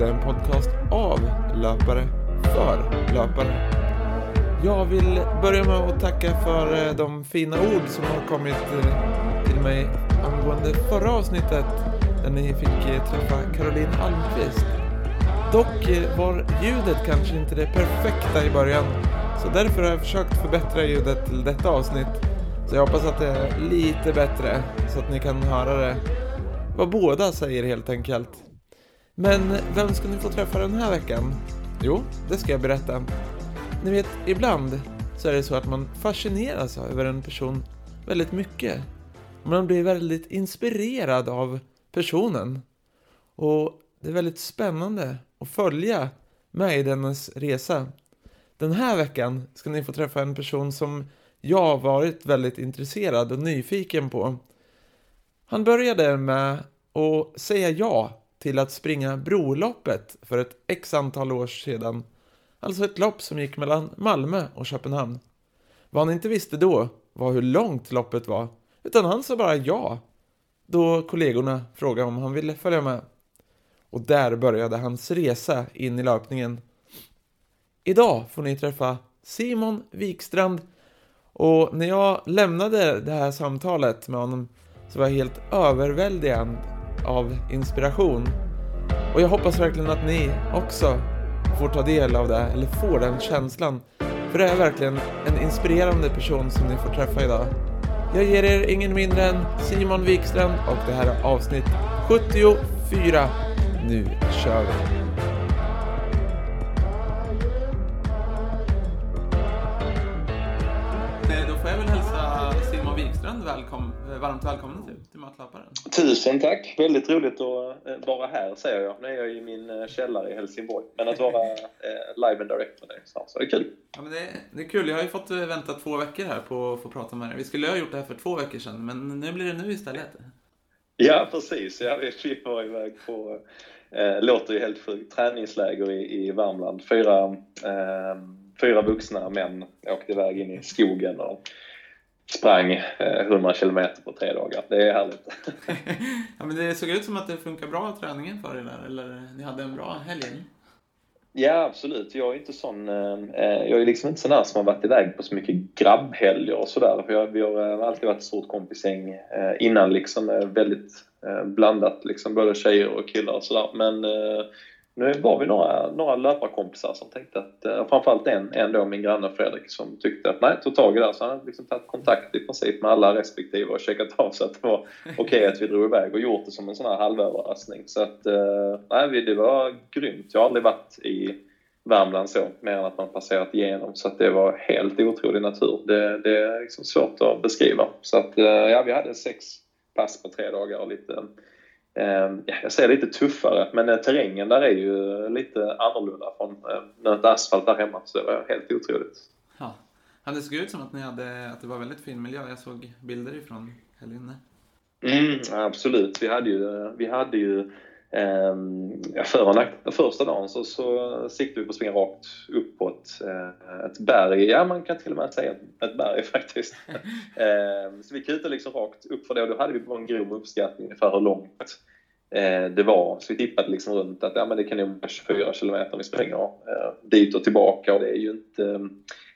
detta det är en podcast av löpare, för löpare. Jag vill börja med att tacka för eh, de fina ord som har kommit eh, till mig angående förra avsnittet där ni fick eh, träffa Caroline Almqvist. Dock var ljudet kanske inte det perfekta i början så därför har jag försökt förbättra ljudet till detta avsnitt. Så jag hoppas att det är lite bättre så att ni kan höra det. Vad båda säger helt enkelt. Men vem ska ni få träffa den här veckan? Jo, det ska jag berätta. Ni vet, ibland så är det så att man fascineras över en person väldigt mycket. Man blir väldigt inspirerad av personen. Och det är väldigt spännande att följa med i dennes resa. Den här veckan ska ni få träffa en person som jag har varit väldigt intresserad och nyfiken på. Han började med att säga ja till att springa Broloppet för ett x antal år sedan. Alltså ett lopp som gick mellan Malmö och Köpenhamn. Vad han inte visste då var hur långt loppet var, utan han sa bara ja då kollegorna frågade om han ville följa med. Och där började hans resa in i löpningen. Idag får ni träffa Simon Wikstrand och när jag lämnade det här samtalet med honom så var jag helt överväldigad av inspiration. Och jag hoppas verkligen att ni också får ta del av det, eller får den känslan. För det är verkligen en inspirerande person som ni får träffa idag. Jag ger er ingen mindre än Simon Wikstrand och det här är avsnitt 74. Nu kör vi! Wikstrand välkom varmt välkommen till, till Matlöparen. Tusen tack! Väldigt roligt att eh, vara här säger jag. Nu är jag i min eh, källare i Helsingborg. Men att vara eh, live and direct med dig så det är kul. Ja, men det, är, det är kul. Jag har ju fått vänta två veckor här på att få prata med dig. Vi skulle ha gjort det här för två veckor sedan, men nu blir det nu istället. Ja, precis. Ja, vi var iväg på, eh, låter ju helt sjukt, träningsläger i, i Värmland. Fyra, eh, fyra vuxna män åkte iväg in i skogen och sprang 100 eh, kilometer på tre dagar. Det är härligt. ja, men det såg ut som att det funkar bra träningen för er där, eller ni hade en bra helg? Ja, absolut. Jag är inte sån, eh, jag är liksom inte sån där som har varit iväg på så mycket grabbhelger och sådär. Vi har alltid varit ett stort kompisgäng eh, innan liksom, väldigt blandat liksom, både tjejer och killar och sådär. Men nu var vi några, några löparkompisar som tänkte att, eh, framförallt en, en då, min granne Fredrik, som tyckte att nej, tog tag i det. Så han hade liksom tagit kontakt i princip med alla respektive och checkat av så att det var okej okay att vi drog iväg och gjort det som en sån här halvöverraskning. Så att, eh, nej, det var grymt. Jag har aldrig varit i Värmland så, mer än att man passerat igenom. Så att det var helt otrolig natur. Det, det är liksom svårt att beskriva. Så att, eh, ja, vi hade sex pass på tre dagar och lite jag säger lite tuffare, men eh, terrängen där är ju lite annorlunda från eh, nöt asfalt där hemma, så det var helt otroligt. Ja. det såg ut som att, ni hade, att det var väldigt fin miljö. Jag såg bilder ifrån helgen. Mm, absolut. Vi hade ju, vi hade ju eh, för och första dagen så, så siktade vi på att springa rakt upp på ett, eh, ett berg. Ja, man kan till och med säga ett berg faktiskt. eh, så vi kutade liksom rakt upp för det och då hade vi bara en grov uppskattning för hur långt eh, det var. Så vi tippade liksom runt att ja, men det kan nog vara 24 kilometer vi springer eh, dit och tillbaka och det är ju inte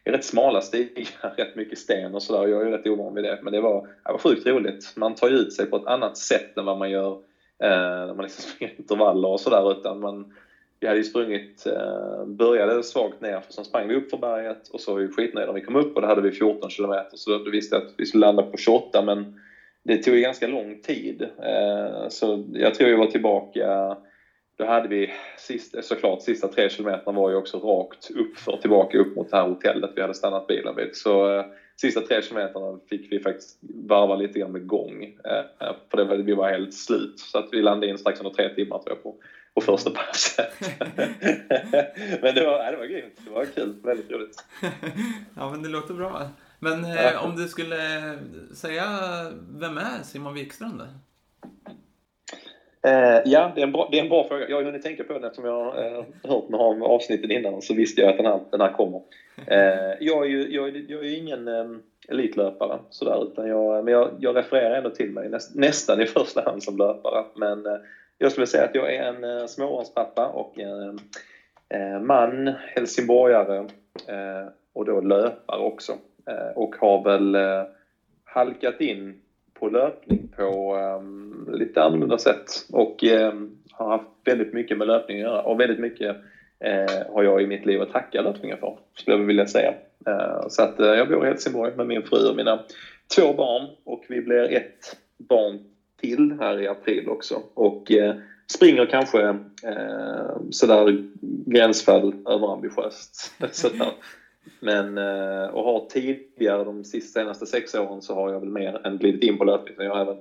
det är rätt smala stigar, rätt mycket sten och sådär. Jag är ju rätt ovan vid det, men det var, det var sjukt roligt. Man tar ju ut sig på ett annat sätt än vad man gör Eh, när man liksom springer intervaller och sådär utan man vi hade ju sprungit, eh, började svagt ner för sen sprang vi upp för berget och så var vi skitnöjda när vi kom upp och då hade vi 14 kilometer så då visste jag att vi skulle landa på 28 men det tog ju ganska lång tid. Eh, så jag tror vi var tillbaka, då hade vi sist, eh, såklart sista tre kilometerna var ju också rakt upp för tillbaka upp mot det här hotellet vi hade stannat bilen vid. Så eh, sista tre kilometerna fick vi faktiskt varva lite grann med gång. Eh, för det var, vi var helt slut. Så att vi landade in strax under tre timmar tror jag på, på första passet. men det var, det var grymt. Det var kul. Väldigt roligt. ja men det låter bra. Men eh, om du skulle säga, vem är Simon Wikström då? Eh, ja, det är, en bra, det är en bra fråga. Jag har hunnit tänka på den eftersom jag har eh, hört några av avsnitten innan så visste jag att den här, den här kommer. Eh, jag, är ju, jag, är, jag är ingen eh, elitlöpare sådär, utan jag, men jag, jag refererar ändå till mig näst, nästan i första hand som löpare. Men eh, jag skulle säga att jag är en eh, småbarnspappa och en eh, man, helsingborgare eh, och då löpare också. Eh, och har väl eh, halkat in på löpning på um, lite annorlunda sätt och um, har haft väldigt mycket med löpning att göra och väldigt mycket uh, har jag i mitt liv att tacka löpningen för, skulle jag vilja säga. Uh, så att uh, jag bor i Helsingborg med min fru och mina två barn och vi blir ett barn till här i april också och springer kanske eh, sådär gränsfall överambitiöst. sådär. Men, eh, och har tidigare, de sista, senaste sex åren, så har jag väl mer än glidit in på löpning. Jag har även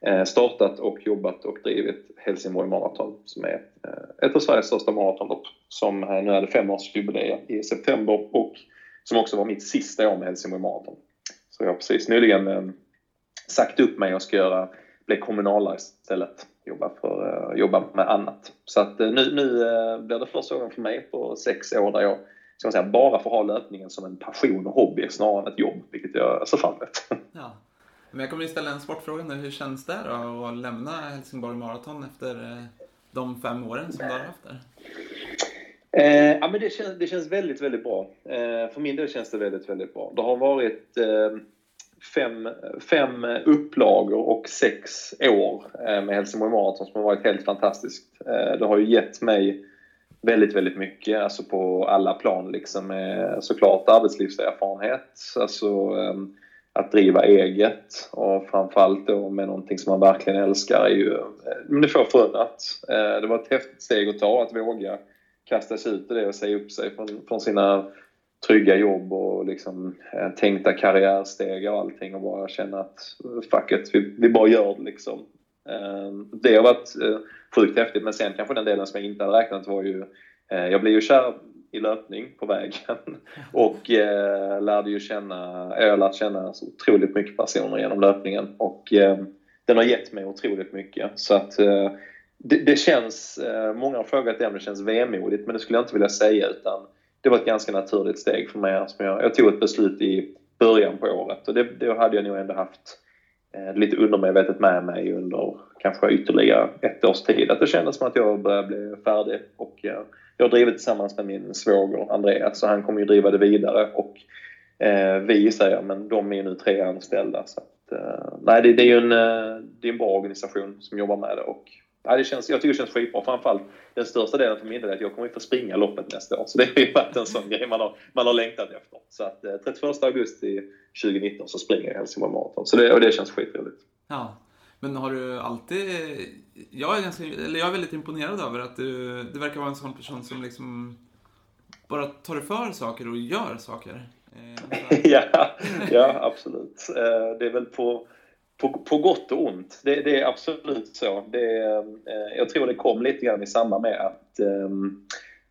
eh, startat och jobbat och drivit Helsingborg Marathon som är eh, ett av Sveriges största maratonlopp som nu hade femårsjubileum i september och som också var mitt sista år med Helsingborg Marathon. Så jag har precis nyligen sagt upp mig och ska göra, bli kommunalare istället. Jobba, för, jobba med annat. Så att nu, nu blir det första gången för mig på sex år där jag ska man säga, bara få ha löpningen som en passion och hobby snarare än ett jobb, vilket jag ser fram emot. Ja. Men jag kommer att ställa en sportfråga nu. Hur känns det då att lämna Helsingborg Marathon efter eh, de fem åren som du har haft där? Eh, ja, men det, känns, det känns väldigt, väldigt bra. Eh, för min del känns det väldigt, väldigt bra. Det har varit eh, fem, fem upplagor och sex år eh, med Helsingborg Marathon som har varit helt fantastiskt. Eh, det har ju gett mig väldigt, väldigt mycket, alltså på alla plan liksom. Med såklart arbetslivserfarenhet, alltså ehm, att driva eget och framförallt då med någonting som man verkligen älskar är ju, eh, men det får förunnat. Eh, det var ett häftigt steg att ta, att våga kasta sig ut i det och säga upp sig från, från sina trygga jobb och liksom eh, tänkta karriärsteg och allting och bara känna att fuck it, vi, vi bara gör det liksom. Eh, det har varit eh, sjukt häftigt men sen kanske den delen som jag inte hade räknat var ju eh, jag blev ju kär i löpning på vägen. Och eh, lärde ju känna, jag har lärt känna så otroligt mycket personer genom löpningen. Och eh, den har gett mig otroligt mycket. Så att eh, det, det, känns, många har frågat det om det känns vemodigt men det skulle jag inte vilja säga utan det var ett ganska naturligt steg för mig. Jag, jag tog ett beslut i början på året. Och det, det hade jag nog ändå haft Eh, lite undermedvetet med mig under kanske ytterligare ett års tid. Att det kändes som att jag började bli färdig och eh, jag har drivit tillsammans med min svåger Andreas så han kommer ju driva det vidare och eh, vi säger men de är nu tre anställda så att, eh, nej det, det, är ju en, eh, det är en bra organisation som jobbar med det och Ja, det känns, jag tycker det känns skitbra. Framförallt den största delen för min del är att jag kommer att få springa loppet nästa år. Så det har ju varit en sån grej man har, man har längtat efter. Så att eh, 31 augusti 2019 så springer jag Helsingborg Marathon. Så det, och det känns skitroligt. Ja. Men har du alltid... Jag är, ganska, eller jag är väldigt imponerad över att du, du verkar vara en sån person som liksom bara tar för saker och gör saker. Eh, ja, ja, absolut. Eh, det är väl på på, på gott och ont. Det, det är absolut så. Det, eh, jag tror det kom lite grann i samband med att eh,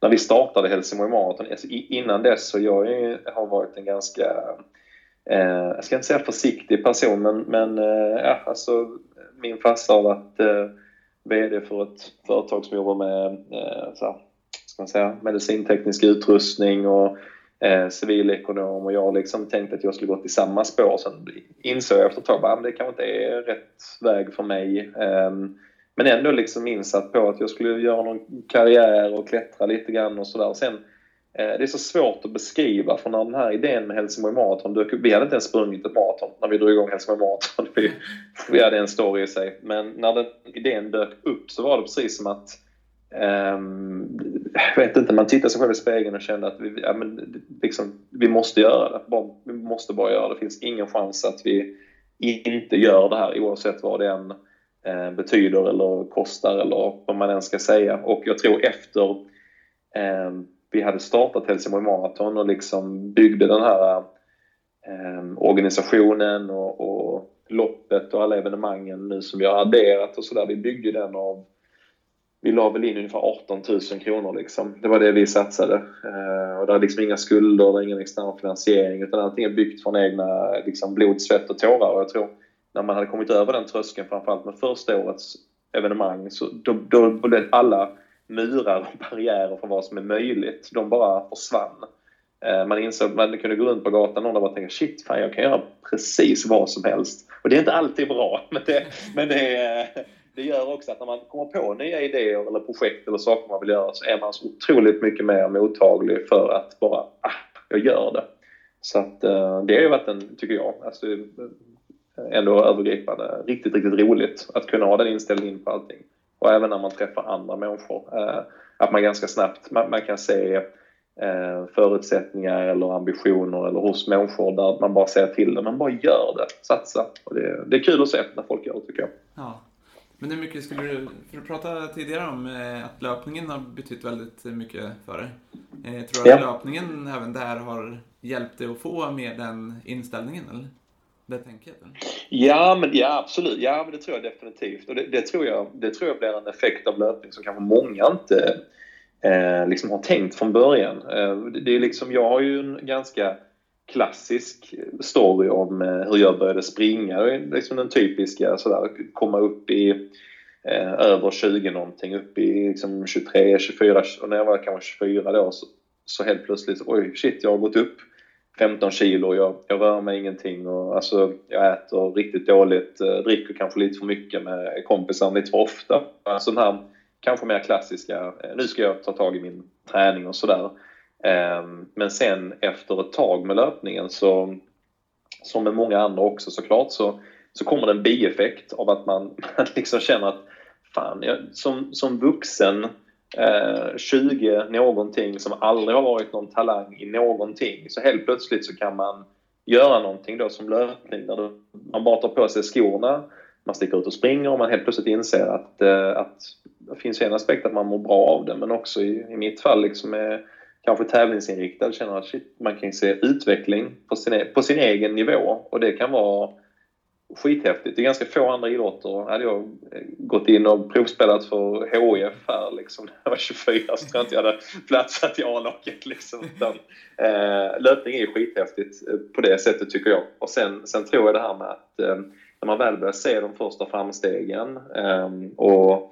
när vi startade Helsingborg Marathon, alltså innan dess så jag har varit en ganska, eh, jag ska inte säga försiktig person, men, men eh, ja, alltså min farsa har varit eh, VD för ett företag som jobbar med eh, så här, ska man säga, medicinteknisk utrustning och eh, civilekonom och jag liksom tänkte att jag skulle gått i samma spår. Sen insåg jag efter ett tag att ah, det kanske inte är rätt väg för mig. Eh, men ändå liksom insatt på att jag skulle göra någon karriär och klättra lite grann och sådär. Sen eh, det är så svårt att beskriva för när den här idén med Helsingborg Marathon dök upp. Vi hade inte ens sprungit ett maraton när vi drog igång Helsingborg Marathon. Vi, vi hade en story i sig. Men när den idén dök upp så var det precis som att Um, jag vet inte, man tittade sig själv i spegeln och kände att vi, ja, men, liksom, vi måste göra det. Bara, vi måste bara göra det. Det finns ingen chans att vi inte gör det här oavsett vad det än eh, betyder eller kostar eller vad man än ska säga. Och jag tror efter eh, vi hade startat Helsingborg Marathon och liksom byggde den här eh, organisationen och, och loppet och alla evenemangen nu som vi har adderat och sådär. Vi byggde den av vi la väl in ungefär 18 000 kronor liksom. Det var det vi satsade. Eh, och det är liksom inga skulder, det är ingen extern finansiering utan allting är byggt från egna liksom, blod, svett och tårar. Och jag tror när man hade kommit över den tröskeln, framförallt med första årets evenemang så då, då blev alla murar och barriärer för vad som är möjligt, de bara försvann. Eh, man insåg att man kunde gå runt på gatan och bara tänka shit, fan jag kan göra precis vad som helst. Och det är inte alltid bra, men det, men det, eh, det gör också att när man kommer på nya idéer eller projekt eller saker man vill göra så är man så otroligt mycket mer mottaglig för att bara, ah, jag gör det. Så att eh, det har ju varit en, tycker jag, alltså, eh, ändå övergripande, riktigt, riktigt roligt att kunna ha den inställningen på allting. Och även när man träffar andra människor. Eh, att man ganska snabbt man, man kan se förutsättningar eller ambitioner eller hos människor där man bara säger till dem, man bara gör det, satsa. Och det, det är kul att se när folk gör det tycker jag. Ja. Men hur mycket skulle du, för du pratade tidigare om eh, att löpningen har betytt väldigt mycket för dig. Eh, tror du att ja. löpningen även där har hjälpt dig att få mer den inställningen eller? Det tänket? Ja, men, ja, absolut. Ja, men det tror jag definitivt. Och det, det, tror jag, det tror jag blir en effekt av löpning som kanske många inte eh, liksom har tänkt från början. Eh, det är liksom, jag har ju en ganska klassisk story om eh, hur jag började springa. Det är liksom den typiska sådär, komma upp i eh, över 20 någonting, upp i liksom 23, 24 och när jag var kanske 24 då så, så helt plötsligt, oj shit jag har gått upp 15 kilo, jag, jag rör mig ingenting och alltså, jag äter riktigt dåligt, eh, dricker kanske lite för mycket med kompisar lite för ofta. Alltså den här kanske mer klassiska, eh, nu ska jag ta tag i min träning och sådär. Ehm, men sen efter ett tag med löpningen så, som med många andra också såklart, så, så kommer det en bieffekt av att man, man liksom känner att fan, jag, som, som vuxen eh, 20 någonting som aldrig har varit någon talang i någonting. Så helt plötsligt så kan man göra någonting då som löpning där man bara tar på sig skorna, man sticker ut och springer och man helt plötsligt inser att, eh, att det finns en aspekt att man mår bra av det men också i, i mitt fall liksom är kanske tävlingsinriktad känner att shit, man kan se utveckling på sin, e-, på sin egen nivå och det kan vara skithäftigt. Det är ganska få andra idrotter. Hade jag gått in och provspelat för HIF här liksom, när jag var 24 så tror jag inte jag hade platsat i A-laget. Liksom. eh, löpning är skithäftigt eh, på det sättet tycker jag. Och sen, sen tror jag det här med att eh, när man väl börjar se de första framstegen eh, och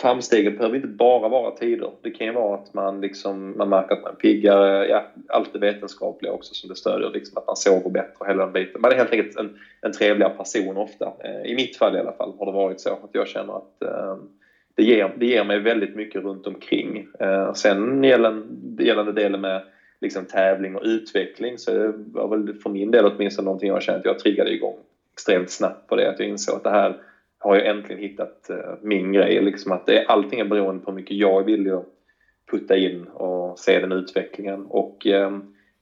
framstegen behöver inte bara vara tider. Det kan ju vara att man, liksom, man märker att man är piggare, ja, allt det vetenskapliga också som det stödjer, liksom att man sover bättre hela den biten. Man är helt enkelt en, en trevligare person ofta. Eh, I mitt fall i alla fall har det varit så att jag känner att eh, det, ger, det ger mig väldigt mycket runt omkring. Eh, sen gällande, gällande delen med liksom, tävling och utveckling så det var väl för min del åtminstone någonting jag kände att jag triggade igång extremt snabbt på det. Att jag insåg att det här har jag äntligen hittat eh, min grej. Liksom att det, allting är beroende på hur mycket jag vill putta in och se den utvecklingen. Och eh,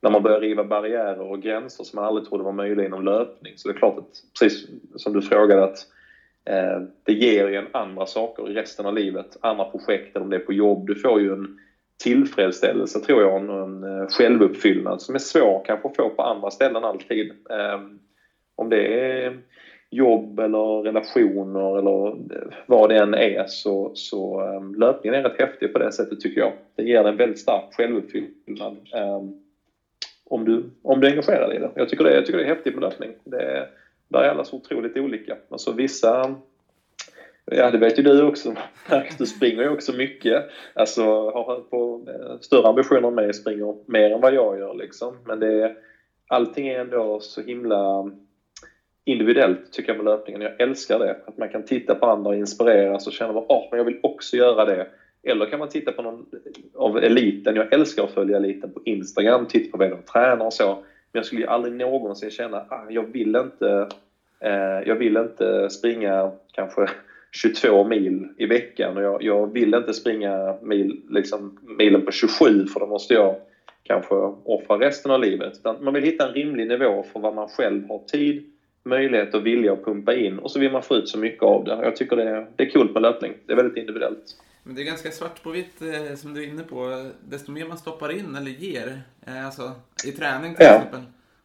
när man börjar riva barriärer och gränser som man aldrig trodde var möjliga inom löpning så det är klart att, precis som du frågade, att eh, det ger ju en andra saker i resten av livet. Andra projekt, eller om det är på jobb. Du får ju en tillfredsställelse, tror jag, en, en självuppfyllnad som är svår kanske att få på andra ställen alltid. Eh, om det är jobb eller relationer eller eh, vad det än är så, så ehm, löpningen är rätt häftig på det sättet tycker jag. Det ger en väldigt stark självuppfyllnad um, om, du, om du är engagerad i det. Jag tycker det, jag tycker det är häftigt med löpning. Det, där är alla så otroligt olika. Alltså vissa Ja, det vet ju du också. Du springer ju också mycket. Alltså, har på större ambitioner än mig, springer mer än vad jag gör liksom. Men det, allting är ändå så himla individuellt tycker jag med löpningen. Jag älskar det. Att man kan titta på andra och inspireras och känna att oh, men jag vill också göra det. Eller kan man titta på någon av eliten. Jag älskar att följa eliten på Instagram, titta på vem de tränar och så. Men jag skulle ju aldrig någonsin känna att ah, jag vill inte eh, jag vill inte springa kanske 22 mil i veckan och jag, jag vill inte springa mil, liksom, milen på 27 för då måste jag kanske offra resten av livet. Utan man vill hitta en rimlig nivå för vad man själv har tid möjlighet och vilja att pumpa in och så vill man få ut så mycket av det. Jag tycker det är, det är kul med löpning. Det är väldigt individuellt. Men det är ganska svart på vitt eh, som du är inne på. Desto mer man stoppar in eller ger, eh, alltså i träning till ja. exempel,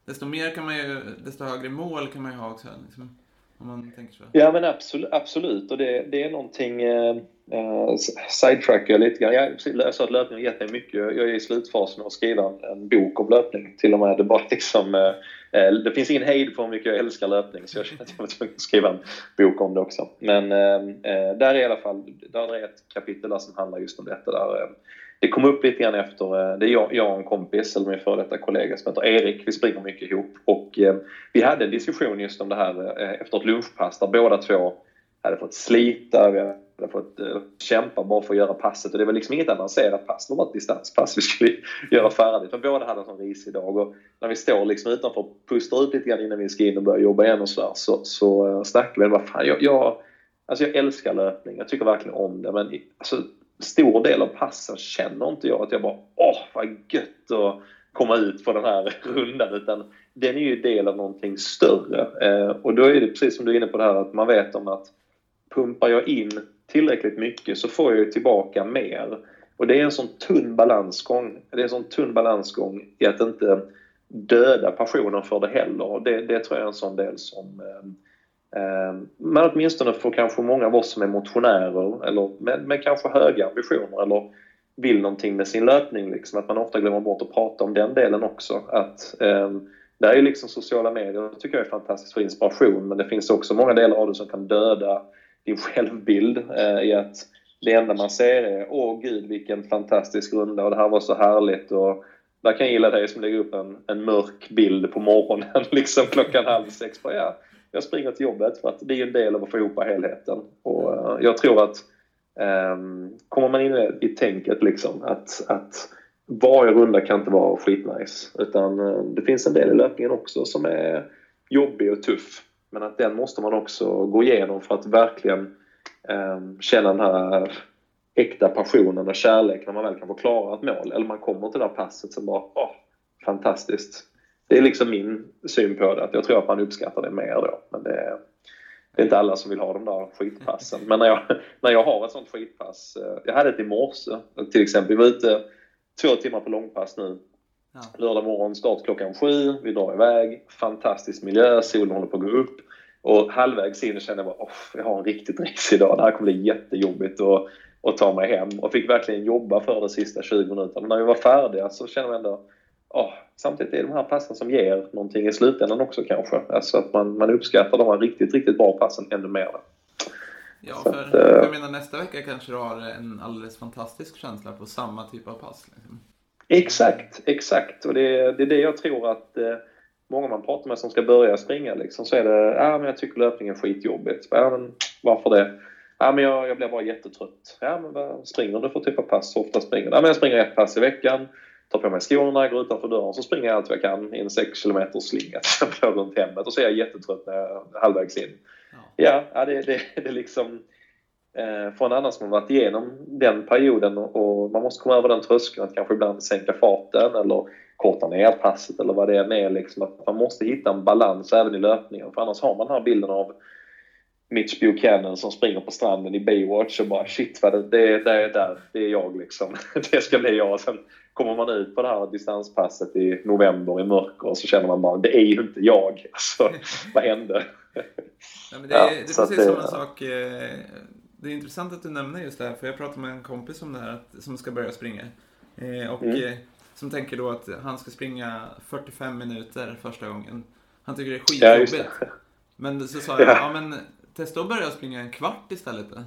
desto mer kan man ju, desto högre mål kan man ju ha också. Liksom, om man tänker så. Ja men absolut, absolut. och det, det är någonting eh, uh, sidetrackar lite grann. Jag, jag sa att löpning har gett mig mycket. Jag är i slutfasen av att skriva en, en bok om löpning. Till och med det bara liksom... Uh, Eh, det finns ingen hejd på hur mycket jag älskar löpning så jag känner att jag var tvungen att skriva en bok om det också. Men eh, eh, där är i alla fall där är ett kapitel där som handlar just om detta. Där, det kom upp lite grann efter, det är jag, jag och en kompis, eller min före detta kollega som heter Erik, vi springer mycket ihop och vi hade en diskussion just om det här efter ett lunchpass där båda två hade fått slita, vi hade fått eh, kämpa bara för att göra passet. Och det var liksom inget avancerat pass, det var ett distanspass vi skulle göra färdigt. Men båda hade en sån risig dag. Och när vi står liksom utanför och pustar ut lite grann innan vi ska in och börja jobba igen och sådär så, så eh, snackar vi vad fan, jag, jag, alltså jag älskar löpning. Jag tycker verkligen om det. Men alltså, stor del av passen känner inte jag att jag bara åh vad gött att komma ut på den här rundan. Utan den är ju del av någonting större. Eh, och då är det precis som du är inne på det här att man vet om att pumpar jag in tillräckligt mycket så får jag ju tillbaka mer. Och det är en sån tunn balansgång. Det är en sån tunn balansgång i att inte döda passionen för det heller. Det, det tror jag är en sån del som eh, eh, men åtminstone för kanske många av oss som är motionärer eller med, med kanske höga ambitioner eller vill någonting med sin löpning. Liksom, att man ofta glömmer bort att prata om den delen också. Att eh, där är liksom sociala medier tycker jag är fantastiskt för inspiration men det finns också många delar av det som kan döda din självbild eh, i att det enda man ser är åh gud vilken fantastisk runda och det här var så härligt och där kan jag gilla dig som lägger upp en, en mörk bild på morgonen liksom klockan halv sex. Bara, ja, jag springer till jobbet för att det är en del av att få ihop helheten. Och eh, jag tror att ehm, kommer man in i tänket liksom att, att varje runda kan inte vara skitnice utan eh, det finns en del i löpningen också som är jobbig och tuff. Men att den måste man också gå igenom för att verkligen eh, känna den här äkta passionen och kärleken när man väl kan få klara ett mål. Eller man kommer till det där passet som bara, åh, fantastiskt. Det är liksom min syn på det, att jag tror att man uppskattar det mer då. Men det är, det är inte alla som vill ha de där skitpassen. Men när jag, när jag har ett sånt skitpass, eh, jag hade ett i morse till exempel, vi var ute två timmar på långpass nu Ja. Lördag morgon, start klockan sju, vi drar iväg. Fantastisk miljö, solen håller på att gå upp. Och halvvägs in kände jag bara, jag har en riktigt risig dag. Det här kommer bli jättejobbigt att, att ta mig hem. Och fick verkligen jobba för de sista 20 minuterna. Men när vi var färdiga så kände jag ändå, oh, samtidigt är det de här passen som ger någonting i slutändan också kanske. Alltså att man, man uppskattar de här riktigt, riktigt bra passen ännu mer. Ja, för att, jag menar nästa vecka kanske du har en alldeles fantastisk känsla på samma typ av pass. Liksom. Exakt, exakt. Och det, det är det jag tror att eh, många man pratar med som ska börja springa liksom, så är det ja men jag tycker löpning är skitjobbigt. Ja, men varför det? Ja, men jag, jag blir bara jättetrött. Ja, men vad springer du för typ av pass? Så ofta springer Ja, men jag springer ett pass i veckan, tar på mig skorna, går utanför dörren, så springer jag allt jag kan i en 6 km slinga runt hemmet och så är jag jättetrött när jag halvvägs in. Ja, ja det, det, det är liksom eh, för en annan som har varit igenom den perioden och, man måste komma över den tröskeln att kanske ibland sänka farten eller korta ner passet eller vad det än är. Liksom, att man måste hitta en balans även i löpningen för annars har man den här bilden av Mitch Buchanan som springer på stranden i Baywatch och bara shit vad det, det, det är där, det är jag liksom. Det ska bli jag. Sen kommer man ut på det här distanspasset i november i mörker och så känner man bara det är ju inte jag. Alltså, vad hände? Ja, det, är, ja, det är precis samma sak. Det är intressant att du nämner just det här, för jag pratade med en kompis om det här, att, som ska börja springa. Eh, och mm. eh, som tänker då att han ska springa 45 minuter första gången. Han tycker det är skitjobbigt. Ja, men så sa jag, ja. ja men testa att börja springa en kvart istället då.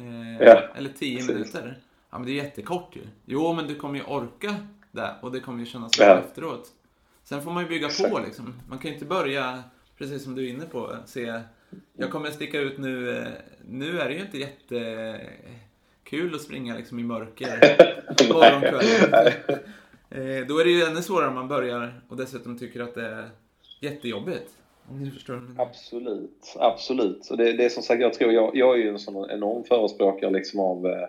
Eh, ja, eller 10 minuter. Ja men det är jättekort ju. Jo men du kommer ju orka det och det kommer ju kännas bra efteråt. Sen får man ju bygga på liksom. Man kan ju inte börja, precis som du är inne på, se jag kommer sticka ut nu. Eh, nu är det ju inte jättekul att springa liksom i mörker morgon, eh, Då är det ju ännu svårare om man börjar och dessutom tycker att det är jättejobbigt. Om ni förstår. Absolut, absolut. Så det, det är som sagt, jag tror, jag, jag är ju en sån enorm förespråkare liksom av eh,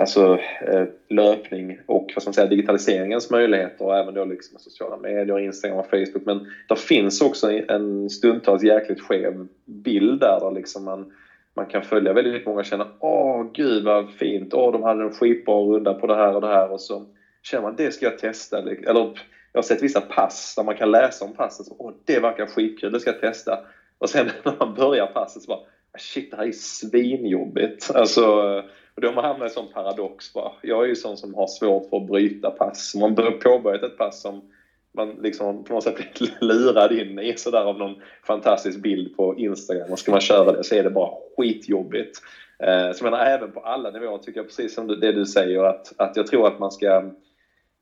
alltså, eh, löpning och vad ska man säga, digitaliseringens möjligheter och även då liksom sociala medier, Instagram och Facebook. Men det finns också en stundtals jäkligt skev bild där, där liksom man, man kan följa väldigt många och känna åh gud vad fint, åh de hade en skitbra runda på det här och det här och så känner man det ska jag testa. Eller jag har sett vissa pass där man kan läsa om passet, åh det verkar skitkul, det ska jag testa. Och sen när man börjar passet så bara ah, shit det här är svinjobbigt. Alltså, och då har man hamnat i en sån paradox bara. Jag är ju sån som har svårt för att bryta pass. Man har påbörjat ett pass som man liksom på något sätt blivit lurad in i sådär av någon fantastisk bild på Instagram och ska man köra det så är det bara skitjobbigt. Eh, så jag menar även på alla nivåer tycker jag precis som det du säger att, att jag tror att man ska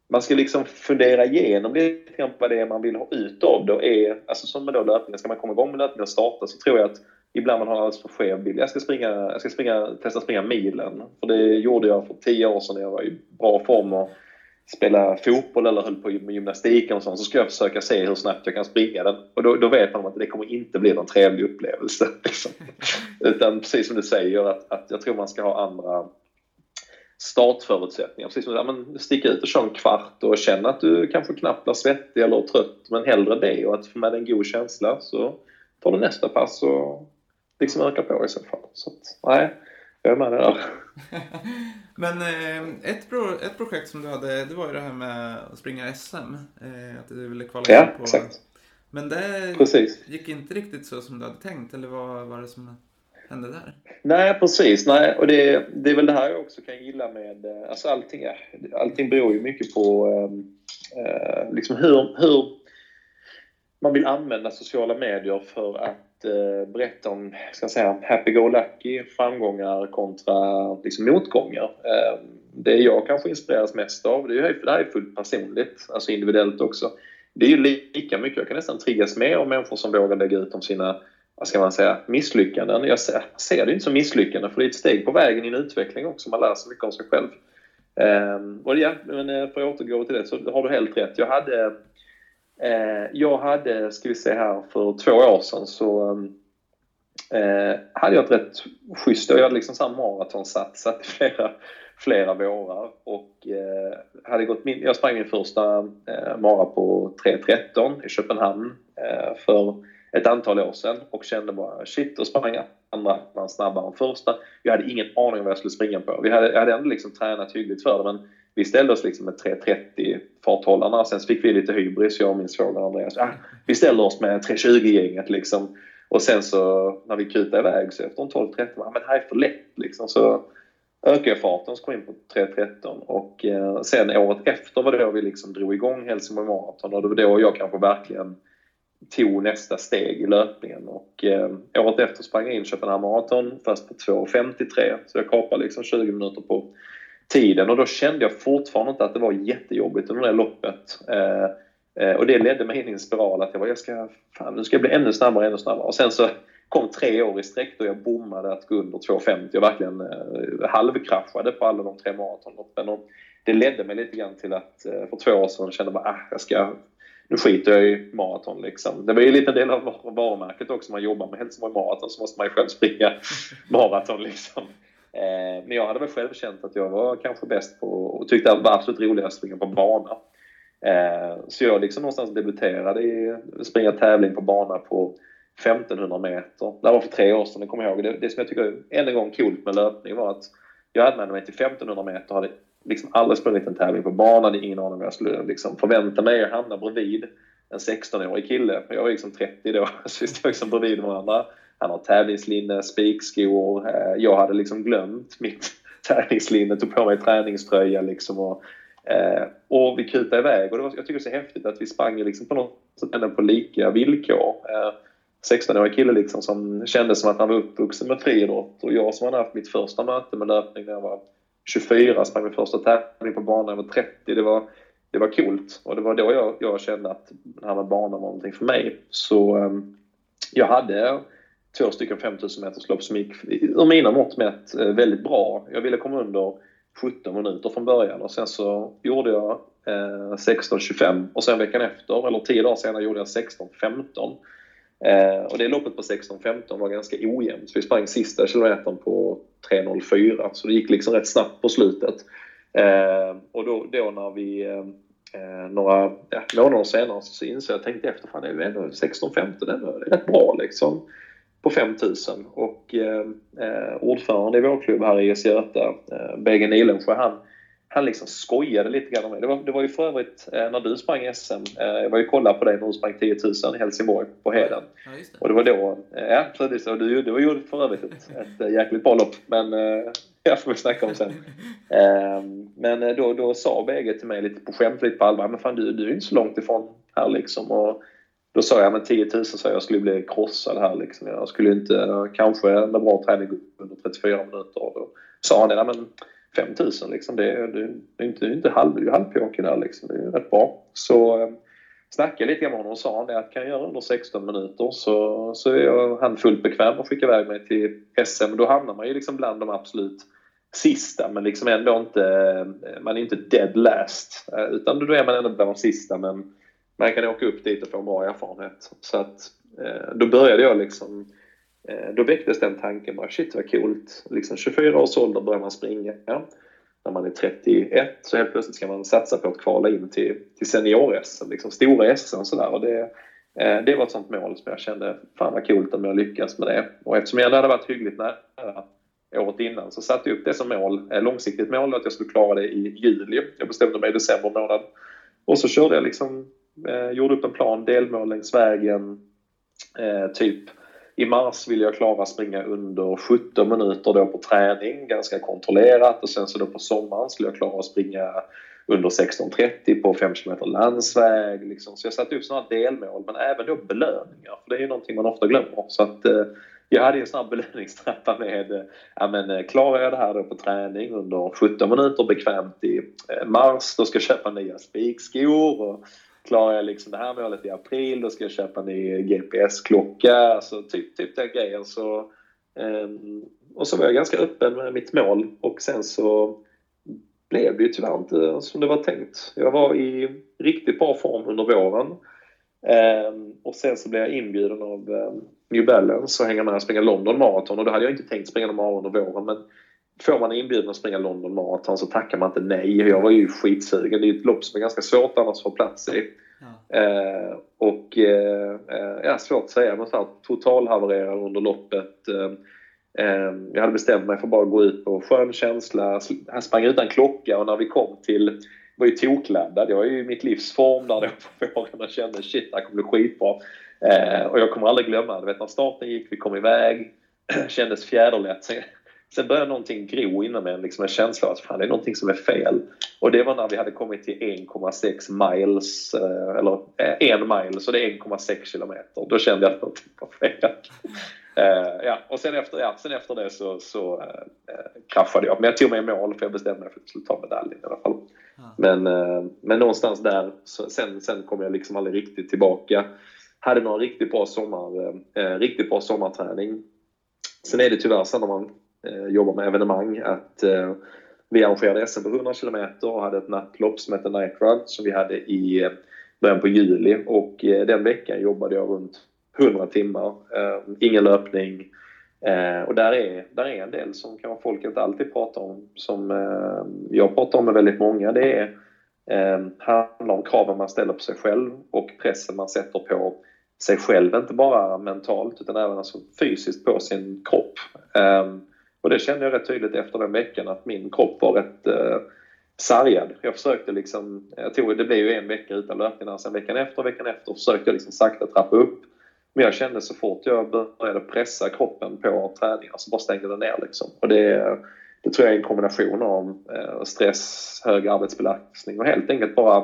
man ska liksom fundera igenom lite grann vad det är man vill ha ut av det. Är, alltså som med då löpningen, ska man komma igång med löpningen och starta så tror jag att ibland man har alldeles för skev bild. Jag ska, springa, jag ska springa, testa springa milen. För det gjorde jag för tio år sedan när jag var i bra form och spelade fotboll eller höll på med gymnastik och sånt, så ska jag försöka se hur snabbt jag kan springa den. Och då, då vet man att det kommer inte bli någon trevlig upplevelse. Liksom. Utan precis som du säger, att, att jag tror man ska ha andra startförutsättningar. Precis som ja, sticka ut och köra en kvart och känna att du kanske knappt blir svettig eller trött, men hellre det och att få med dig en god känsla så tar du nästa pass och liksom ökar på i så fall. Så att, nej, jag är med där. Men eh, ett, pro, ett projekt som du hade, det var ju det här med att springa SM. Eh, att du ville kvala ja, på. Exakt. Men det precis. gick inte riktigt så som du hade tänkt, eller vad var det som hände där? Nej, precis. Nej, och det, det är väl det här jag också kan gilla med... Eh, alltså allting, allting beror ju mycket på eh, liksom hur, hur man vill använda sociala medier för att eh, berätta om ska säga, happy-go-lucky framgångar kontra liksom, motgångar. Eh, det jag kanske inspireras mest av, det, är, det här är fullt personligt, alltså individuellt också. Det är ju lika mycket, jag kan nästan triggas mer av människor som vågar lägga ut om sina vad ska man säga, misslyckanden. Jag ser, ser det inte som misslyckanden för det är ett steg på vägen i en utveckling också. Man lär sig mycket om sig själv. Eh, och ja, men eh, för att återgå till det så har du helt rätt. Jag hade Eh, jag hade, ska vi se här, för två år sedan så ehm, eh, hade jag ett rätt schysst, jag hade liksom samma maratonsatsat i flera, flera vårar och eh, hade gått min, jag sprang min första eh, mara på 3.13 i Köpenhamn eh, för ett antal år sedan och kände bara shit, och sprang andra man snabbare än första. Jag hade ingen aning om vad jag skulle springa på. Vi hade, jag hade ändå liksom tränat hyggligt för det men vi ställde oss liksom med 3.30 farthållarna. Sen fick vi lite hybris, jag och min svåger Andreas. Ah, vi ställer oss med 3.20-gänget liksom. Och sen så när vi kutade iväg så efter en 12.13, ah, men det här är för lätt liksom. Så ökade jag farten och kom in på 3.13 och eh, sen året efter var det då vi liksom drog igång Helsingborg Marathon och det var då jag kanske verkligen tog nästa steg i löpningen och eh, året efter sprang jag in Köpenhamn Marathon först på 2.53 så jag kapade liksom 20 minuter på tiden och då kände jag fortfarande inte att det var jättejobbigt under det loppet. Eh, eh, och det ledde mig in i en spiral att jag var, jag ska, fan, nu ska jag bli ännu snabbare, ännu snabbare. Och sen så kom tre år i sträck då jag bommade att gå under 2.50 och verkligen eh, halvkraschade på alla de tre maratonloppen. Och det ledde mig lite grann till att eh, för två år sedan kände jag bara, ah, jag ska, nu skiter jag i maraton liksom. Det var ju en liten del av varumärket också, man jobbar med Helsingborg Marathon så måste man ju själv springa maraton liksom. Eh, men jag hade väl själv känt att jag var kanske bäst på och tyckte att det var absolut roligast att springa på bana. Eh, så jag liksom någonstans debuterade i att springa tävling på bana på 1500 meter. Det var för tre år sedan, det kommer jag ihåg. Det, det som jag tycker än en gång coolt med löpning var att jag anmälde mig till 1500 meter och hade liksom aldrig sprungit en tävling på bana, hade ingen aning om vad jag skulle liksom förvänta mig att hamna bredvid en 16-årig kille. Jag var liksom 30 då, så vi stod liksom bredvid varandra han har tävlingslinne, spikskor. Eh, jag hade liksom glömt mitt tävlingslinne, tog på mig träningströja liksom och, eh, och vi kutade iväg. Och det var, jag tycker det är så häftigt att vi sprang liksom på något sätt på lika villkor. Eh, 16-årig kille liksom som kände som att han var uppvuxen med friidrott och jag som hade haft mitt första möte med löpning när jag var 24, sprang min första tävling på banan när jag var 30. Det var, det var coolt och det var då jag, jag kände att det här med banan var någonting för mig. Så um, jag hade två stycken 5000-meterslopp som gick ur mina mått mätt eh, väldigt bra. Jag ville komma under 17 minuter från början och sen så gjorde jag eh, 16.25 och sen veckan efter, eller 10 dagar senare, gjorde jag 16.15. Eh, och det loppet på 16.15 var ganska ojämnt. Vi sprang sista kilometern på 3.04 så det gick liksom rätt snabbt på slutet. Eh, och då, då när vi eh, eh några ja, månader senare så insåg jag, tänkte efter, fan det är ju ändå 16.15, det är rätt bra liksom på 5000 och eh, eh, ordförande i vår klubb här i IS Göta, eh, Bege Nilensjö, han, han liksom skojade lite grann om mig. Det var, det var ju för övrigt eh, när du sprang SM, eh, jag var ju kolla på dig när du sprang 10 000 i Helsingborg på Heden. Ja, det. Och det var då, eh, ja precis, och du, du gjorde för övrigt ett, ett eh, jäkligt bra lopp, men eh, jag får vi snacka om sen. Eh, men eh, då, då sa bägge till mig lite på skämt, lite på allvar, men fan du, du är inte så långt ifrån här liksom. Och då sa jag, men 10 000 så jag skulle bli krossad här liksom. Jag skulle inte, kanske med bra träning under 34 minuter. Och då sa han, det, men 5 000 liksom, det är, det är inte, inte halv, det är ju där liksom. Det är ju rätt bra. Så eh, snackade lite grann med honom och sa han det att kan jag göra under 16 minuter så, så är jag, han fullt bekväm att skicka iväg mig till SM. Då hamnar man ju liksom bland de absolut sista men liksom ändå inte, eh, man är inte dead last. Eh, utan då är man ändå bland de sista men man kan åka upp dit och få en bra erfarenhet. Så att eh, då började jag liksom eh, då väcktes den tanken bara shit vad coolt. Liksom 24 års ålder börjar man springa. Ja. När man är 31 så helt plötsligt ska man satsa på att kvala in till, till senior-SM, liksom stora SM och sådär. Och det, eh, det var ett sånt mål som jag kände, fan vad coolt om jag lyckas med det. Och eftersom jag hade varit hyggligt nära året innan så satte jag upp det som mål, eh, långsiktigt mål, att jag skulle klara det i juli. Jag bestämde mig i december månad. Och så körde jag liksom, eh, gjorde upp en plan, delmål längs vägen, eh, typ i mars vill jag klara springa under 17 minuter då på träning, ganska kontrollerat. Och sen så då på sommaren skulle jag klara att springa under 16.30 på 5 km landsväg. Liksom. Så jag satte upp sådana delmål, men även då belöningar. För det är ju någonting man ofta glömmer. Så att, eh, jag hade en sån här belöningstrappa med, eh, ja men eh, klarar jag det här då på träning under 17 minuter bekvämt i eh, mars, då ska jag köpa nya spikskor. Och klarar jag liksom det här målet i april, då ska jag köpa en ny GPS-klocka. Alltså typ, typ den grejen. Så, eh, och så var jag ganska öppen med mitt mål och sen så blev det ju tyvärr inte som det var tänkt. Jag var i riktigt bra form under våren. Eh, och sen så blev jag inbjuden av eh, New Balance att hänga med och springa London Marathon och då hade jag inte tänkt springa någon maraton under våren men får man inbjudan att springa London Marathon så tackar man inte nej. Jag var ju skitsugen. Det är ett lopp som är ganska svårt annars att få plats i. Ja. Eh, och eh, ja, svårt att säga, men så här, totalhavererar under loppet. Eh, eh, jag hade bestämt mig för att bara gå ut på skön känsla. Han sprang utan klocka och när vi kom till var ju tokladdad. Jag var ju i mitt livs form där då på våren och kände shit, det här kommer bli skitbra. Eh, och jag kommer aldrig glömma, du vet när starten gick, vi kom iväg, kändes fjäderlätt. Sen, började någonting gro inom en, liksom en känsla att fan, det är någonting som är fel. Och det var när vi hade kommit till 1,6 miles, eh, eller eh, en mile, så det är 1,6 kilometer. Då kände jag att någonting var fel. Eh, ja, och sen efter, ja, sen efter det så, så eh, kraschade jag. Men jag tog mig i mål för jag bestämde mig för att jag skulle ta medaljen i alla fall. Ja. Men, eh, men någonstans där, så, sen, sen kom jag liksom aldrig riktigt tillbaka. Hade några riktigt bra, sommar, riktigt bra sommarträning. Sen är det tyvärr så när man Eh, jobbar med evenemang att eh, vi arrangerade SM på 100 km och hade ett nattlopp som hette Night Run som vi hade i eh, början på juli och eh, den veckan jobbade jag runt 100 timmar. Eh, ingen löpning. Eh, och där är, där är en del som kanske folk inte alltid pratar om, som eh, jag pratar om med väldigt många. Det är, eh, handlar om kraven man ställer på sig själv och pressen man sätter på sig själv, inte bara mentalt utan även alltså fysiskt på sin kropp. Eh, och det kände jag rätt tydligt efter den veckan att min kropp var rätt eh, sargad. Jag försökte liksom, jag tog, det blev ju en vecka utan löpningar, sen veckan efter veckan efter försökte jag liksom sakta trappa upp. Men jag kände så fort jag började pressa kroppen på träningar så bara stängde den ner liksom. Och det, det tror jag är en kombination av eh, stress, hög arbetsbelastning och helt enkelt bara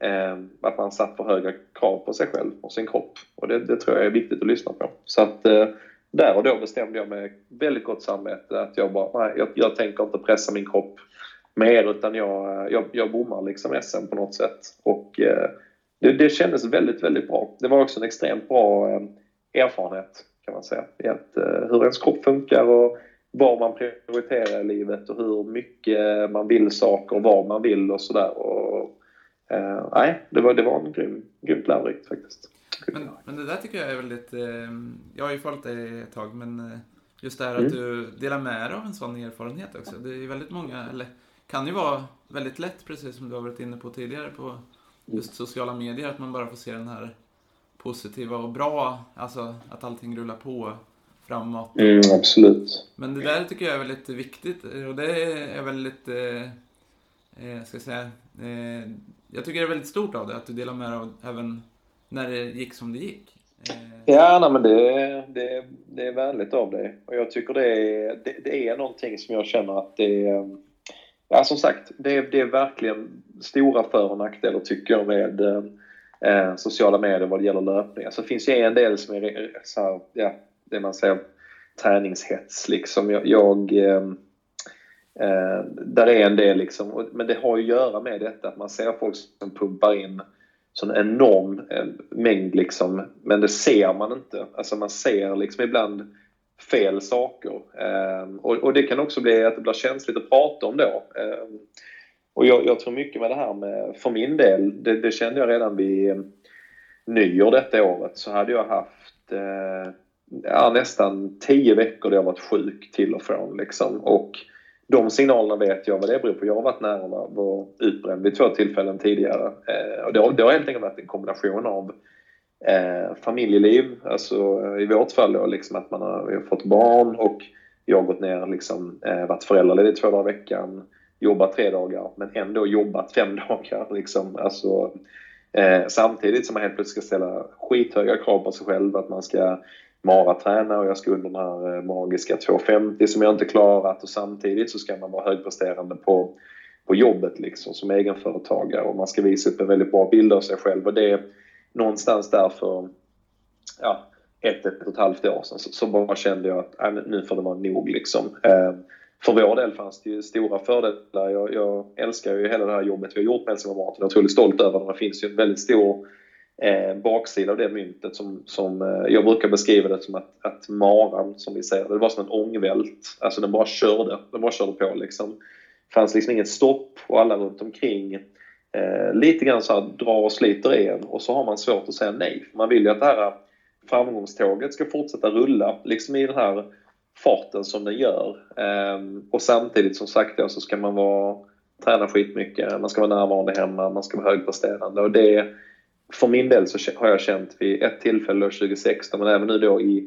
eh, att man satt för höga krav på sig själv och sin kropp. Och det, det tror jag är viktigt att lyssna på. Så att eh, där och då bestämde jag med väldigt gott samvete att jag bara, nej, jag, jag tänker inte pressa min kropp mer utan jag, jag, jag bommar liksom SM på något sätt. Och eh, det, det kändes väldigt, väldigt bra. Det var också en extremt bra eh, erfarenhet kan man säga. I att, eh, hur ens kropp funkar och vad man prioriterar i livet och hur mycket man vill saker och vad man vill och sådär. Eh, nej, det var, det var en grym, grymt lärorikt faktiskt. Men, men det där tycker jag är väldigt... Eh, jag har ju följt dig ett tag, men eh, just det här Mm. att du delar med dig av en sån erfarenhet också. Det är väldigt många, eller kan ju vara väldigt lätt, precis som du har varit inne på tidigare, på just sociala medier, att man bara får se den här positiva och bra, alltså att allting rullar på framåt. Mm, absolut. Men det där tycker jag är väldigt viktigt och det är väldigt... Eh, eh, ska jag säga. Eh, jag tycker det är väldigt stort av dig att du delar med dig av även när det gick som det gick. Eh, ja, nej, men det, det, det är vänligt av dig. Och jag tycker det är, det, det, är någonting som jag känner att det är... Ja, som sagt, det, det är verkligen stora för och nackdelar tycker jag med eh, sociala medier vad det gäller löpning. Alltså, det finns ju en del som är så här, ja, det man säger träningshets liksom. Jag, jag eh, eh, där är en del liksom, men det har ju att göra med detta att man ser folk som pumpar in sån enorm eh, mängd liksom, men det ser man inte. Alltså man ser liksom ibland fel saker. Ehm, och, och, det kan också bli att det blir känsligt att prata om då. Ehm, och jag, jag, tror mycket med det här med, för min del, det, det kände jag redan vid eh, nyår detta året, så hade jag haft eh, ja, nästan tio veckor där jag varit sjuk till och från. Liksom. Och de signalerna vet jag vad det beror på. Jag har varit nära att vara utbränd vid två tillfällen tidigare. Eh, och det, har, det har helt enkelt varit en kombination av eh, familjeliv, alltså eh, i vårt fall då, liksom att man har, har fått barn och jag har gått ner, liksom, eh, varit föräldraledig två dagar i veckan, jobbat tre dagar men ändå jobbat fem dagar. Liksom. Alltså, eh, samtidigt som man helt plötsligt ska ställa skithöga krav på sig själv, att man ska maraträna och jag ska under den här eh, magiska 2.50 som jag inte klarat och samtidigt så ska man vara högpresterande på, på jobbet liksom som egenföretagare och man ska visa upp en väldigt bra bild av sig själv och det är någonstans där för ja, ett, ett och ett halvt år sedan så, så bara kände jag att äh, nu får det vara nog liksom. Eh, för vår del fanns det ju stora fördelar. Jag, jag älskar ju hela det här jobbet vi har gjort med Hälsingland Marathon. Jag är otroligt stolt över det. Det finns ju en väldigt stor eh, baksida av det myntet som, som eh, jag brukar beskriva det som att, att maran, som vi säger, det var som en ångvält. Alltså den bara körde, den bara körde på liksom. Det fanns liksom inget stopp och alla runt omkring eh, lite grann så här drar och sliter i en och så har man svårt att säga nej. Man vill ju att det här framgångståget ska fortsätta rulla liksom i den här farten som den gör. Eh, och samtidigt som sagt ja, så ska man vara träna skitmycket, man ska vara närvarande hemma, man ska vara högpresterande och det för min del så har jag känt vid ett tillfälle 2016 men även nu då i,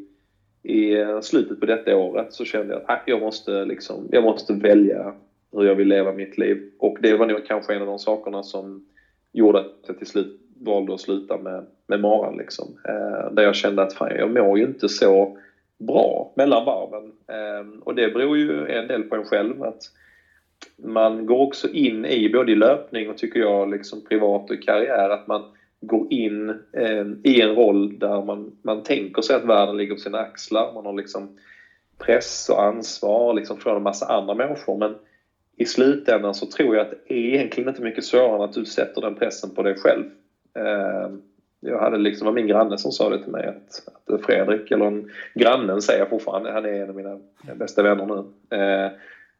i slutet på detta året så kände jag att ah, jag, måste liksom, jag måste välja hur jag vill leva mitt liv. Och det var nog kanske en av de sakerna som gjorde att jag till slut valde att sluta med, med maran. Liksom. Eh, där jag kände att fan, jag mår ju inte så bra mellan varven. Eh, och det beror ju en del på en själv. att Man går också in i både i löpning och tycker jag liksom privat och i karriär att man gå in eh, i en roll där man, man tänker sig att världen ligger på sina axlar. Man har liksom press och ansvar liksom från en massa andra människor. Men i slutändan så tror jag att det är egentligen inte mycket svårare än att du sätter den pressen på dig själv. Eh, jag hade liksom, det var min granne som sa det till mig att, att Fredrik, eller en, grannen säger jag fortfarande, han är en av mina bästa vänner nu. Eh,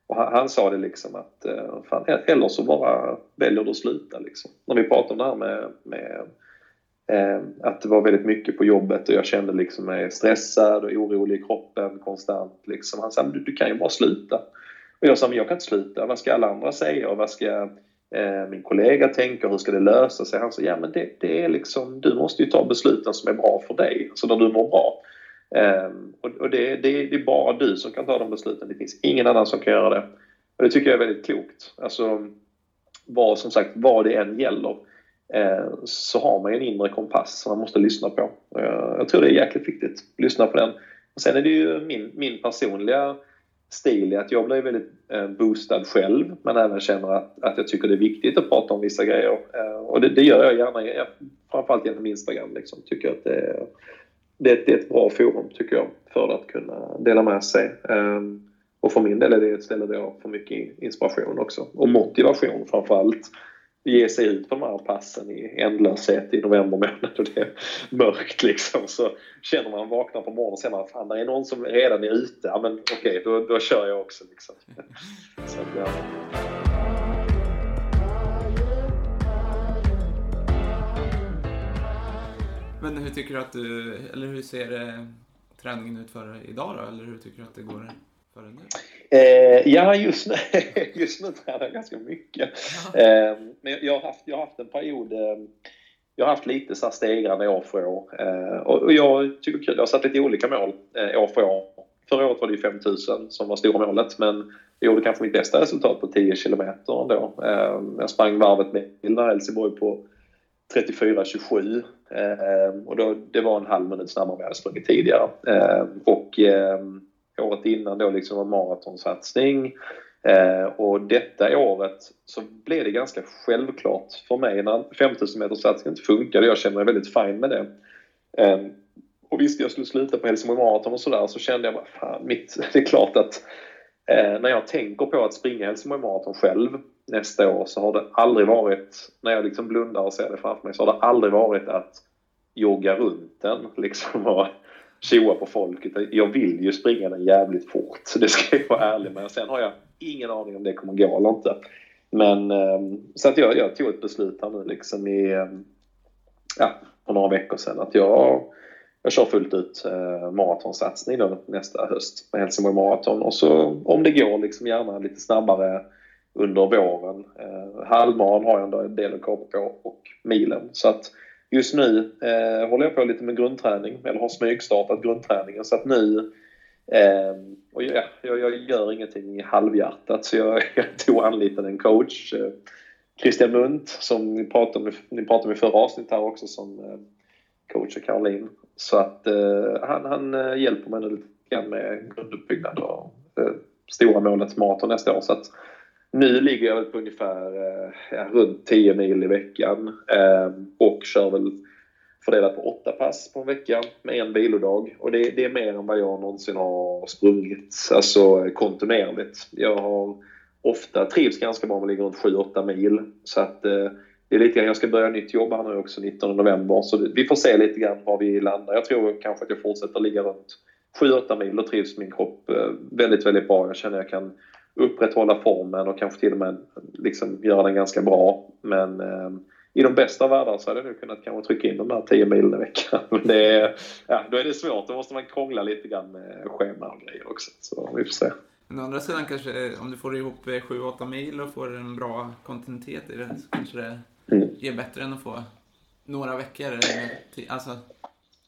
och han, han, sa det liksom att eh, fan, eller så bara väljer du att sluta liksom. När vi pratade om det här med, med eh, att det var väldigt mycket på jobbet och jag kände liksom mig stressad och orolig i kroppen konstant liksom. Han sa, du, du kan ju bara sluta. Och jag sa, men jag kan inte sluta. Vad ska alla andra säga och vad ska eh, min kollega tänka? Hur ska det lösa sig? Han sa, ja men det, det är liksom, du måste ju ta besluten som är bra för dig, Så där du mår bra. Ehm, och, och det, det, det, är bara du som kan ta de besluten. Det finns ingen annan som kan göra det. Och det tycker jag är väldigt klokt. Alltså, vad, som sagt, vad det än gäller eh, så har man en inre kompass som man måste lyssna på. Eh, jag, tror det är jäkligt viktigt. Lyssna på den. Och sen är det ju min, min personliga stil i att jag blir väldigt eh, boostad själv men även känner att, att jag tycker det är viktigt att prata om vissa grejer. Och det, det, gör jag gärna, framförallt genom Instagram. Liksom. Tycker att det det, det är ett bra forum tycker jag för att kunna dela med sig. Um, och för min del är det ett ställe där jag får mycket inspiration också. Och motivation framförallt. Ge sig ut på de här passen i ändlöshet i november månad och det är mörkt liksom. Så känner man, vaknar på morgonen och ser man fan det är någon som redan är ute. Ja men okej, okay, då, då kör jag också liksom. Så, ja. Men hur tycker du att du, eller hur ser eh, träningen ut för idag då? Eller hur tycker du att det går för dig nu? Eh, ja, just nu, just nu tränar jag ganska mycket. Eh, men jag har, haft, jag har haft en period eh, jag har haft lite stegrande år för år. Eh, och, jag tycker kul. Jag har satt lite olika mål år för år. Förra året var det ju 5000 som var stora målet men jag gjorde kanske mitt bästa resultat på 10 kilometer ändå. Jag sprang varvet med Helsingborg på 34-27 eh, Ehm, och då, det var en halv minut snabbare än jag hade sprungit tidigare. Eh, och ehm, året innan då liksom var maratonsatsning ehm, och detta året så blev det ganska självklart för mig när 5000 meters satsningen inte funkade. Jag kände mig väldigt fin med det. Och visst, jag skulle sluta på Helsingborg Marathon och sådär så kände jag bara, fan, mitt, det är klart att Eh, när jag tänker på att springa Helsingborg Marathon själv nästa år så har det aldrig varit, när jag liksom blundar och ser det framför mig, så har det aldrig varit att jogga runt den liksom och tjoa på folk. Jag vill ju springa den jävligt fort, så det ska jag vara ärlig med. Sen har jag ingen aning om det kommer gå eller inte. Men ehm, så att jag, jag tog ett beslut här nu liksom i, ehm, ja, för några veckor sedan att jag jag kör fullt ut eh, maratonsatsning då nästa höst med Helsingborg Marathon och så om det går liksom gärna lite snabbare under våren. Eh, halvmaran har jag ändå en del att kapa på och milen. Så att just nu eh, håller jag på lite med grundträning, eller har smygstartat grundträningen så att nu eh, och ja, jag, jag, gör ingenting halvhjärtat så jag, jag tog anlitade en coach eh, Christian Munt som ni pratade om ni pratade med förra avsnittet här också som eh, coachar Caroline. Så att eh, han, han eh, hjälper mig nu lite grann med grunduppbyggnad och eh, stora målet maraton nästa år. Så att nu ligger jag väl på ungefär eh, ja, runt 10 mil i veckan eh, och kör väl fördelat på åtta pass på en vecka med en vilodag. Och det, det, är mer än vad jag någonsin har sprungit, alltså kontinuerligt. Jag har ofta trivs ganska bra med att ligga runt 7-8 mil. Så att eh, det är lite grann, jag ska börja nytt jobb här nu också 19 november så vi får se lite grann var vi landar. Jag tror kanske att jag fortsätter ligga runt 7-8 mil. och trivs min kropp eh, väldigt, väldigt bra. Jag känner att jag kan upprätthålla formen och kanske till och med liksom göra den ganska bra. Men eh, i de bästa världar så hade jag nu kunnat kanske trycka in de där 10 milen i veckan. Men det är, ja, då är det svårt. Då måste man krångla lite grann med schema och grejer också. Så vi får se. Men å andra sidan kanske, om du får ihop 7-8 mil och får en bra kontinuitet i det, så kanske det mm. ger bättre än att få några veckor. Alltså,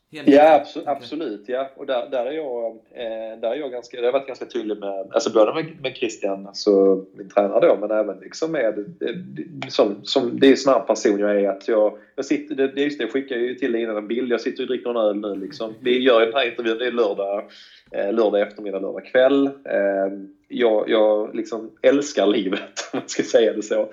ja, absolut, absolut. Ja. Och där, där, är jag, eh, där är jag ganska, jag har varit ganska tydlig med, alltså både med, med Christian, alltså min tränare då, men även liksom med, det, som, som, det är sån här person jag är att jag, jag sitter, det, det, just det, jag skickade ju till dig innan en bild, jag sitter och dricker en öl nu liksom. Vi gör ju den här intervjun, det är lördag, eh, lördag eftermiddag, lördag kväll. Eh, jag, jag liksom älskar livet, om man ska säga det så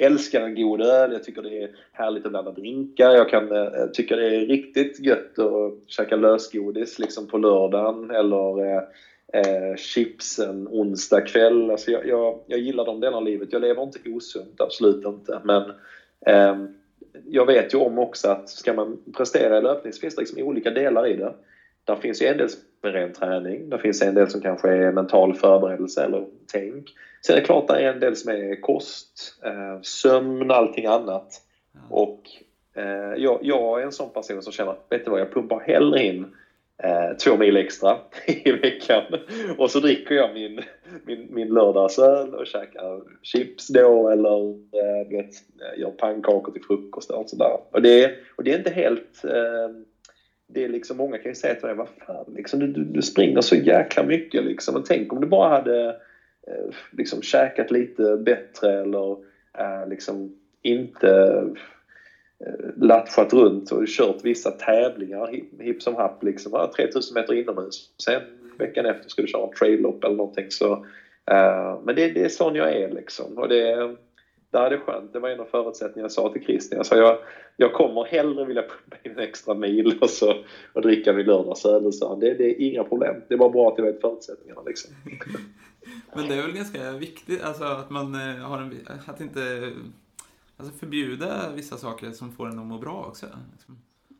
älskar en god öl, jag tycker det är härligt att blanda drinkar. Jag kan eh, tycka det är riktigt gött att käka lösgodis liksom på lördagen eller eh, eh, chips en onsdag kväll. Alltså jag, jag, jag, gillar de delarna av livet. Jag lever inte osunt, absolut inte. Men eh, jag vet ju om också att ska man prestera i löpning så finns det liksom olika delar i det. Där finns ju en del med ren träning. Det finns en del som kanske är mental förberedelse eller tänk. Sen är det klart det är en del som är kost, eh, sömn, allting annat. Och eh, jag, jag, är en sån person som känner, vet du vad, jag pumpar hellre in eh, två mil extra i veckan. Och så dricker jag min, min, min lördagsöl och käkar chips då eller eh, vet, gör pannkakor till frukost och sådär. Och det, och det är inte helt eh, det är liksom, många kan ju säga till mig, vad fan, liksom, du, du, du springer så jäkla mycket liksom. Och tänk om du bara hade eh, liksom käkat lite bättre eller eh, liksom inte eh, latchat runt och kört vissa tävlingar hipp som happ liksom. 3000 meter inomhus. Sen veckan efter ska du köra en trail-lopp eller någonting så. Eh, men det, det är sån jag är liksom. Och det, är det skönt. Det var en av förutsättningarna jag sa till Christian. Jag sa jag, jag kommer hellre vilja pumpa in en extra mil och, så, och dricka min lördagsöl. Det, det är inga problem. Det är bara bra att jag vet förutsättningarna. Liksom. Men det är väl ganska viktigt alltså, att man eh, har en... Att inte alltså, förbjuda vissa saker som får en att må bra också. Liksom.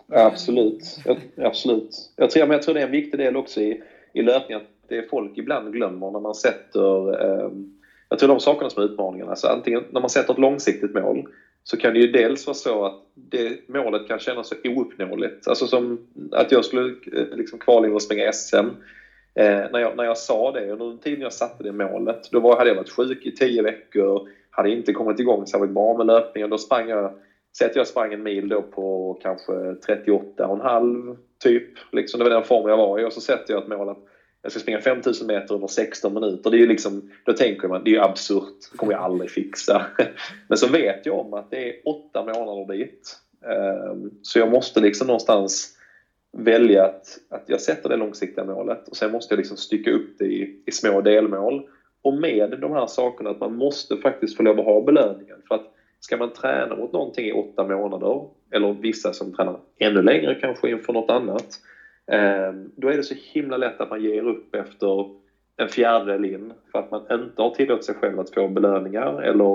Absolut. Jag, absolut. Jag tror, men jag tror det är en viktig del också i, i löpningen. Det är folk ibland glömmer när man sätter um, jag tror de sakerna som är utmaningarna. Så antingen när man sätter ett långsiktigt mål så kan det ju dels vara så att det målet kan kännas så ouppnåeligt. Alltså som att jag skulle eh, liksom kvala in och springa SM. Eh, när, jag, när jag sa det, under den tiden jag satte det målet, då var, hade jag varit sjuk i tio veckor, hade inte kommit igång särskilt bra med löpningen. Då sprang jag, säg att jag sprang en mil då på kanske 38,5 typ. Liksom, det var den form jag var i och så sätter jag ett mål att jag ska springa 5000 meter under 16 minuter. Det är ju liksom, då tänker man, det är ju absurt. Det kommer jag aldrig fixa. Men så vet jag om att det är åtta månader dit. Ehm, så jag måste liksom någonstans välja att, att jag sätter det långsiktiga målet och sen måste jag liksom stycka upp det i, i små delmål. Och med de här sakerna att man måste faktiskt få lov att ha belöningen. För att ska man träna mot någonting i åtta månader, eller vissa som tränar ännu längre kanske inför något annat, Ehm, då är det så himla lätt att man ger upp efter en fjärdedel in för att man inte har tillåtit sig själv att få belöningar eller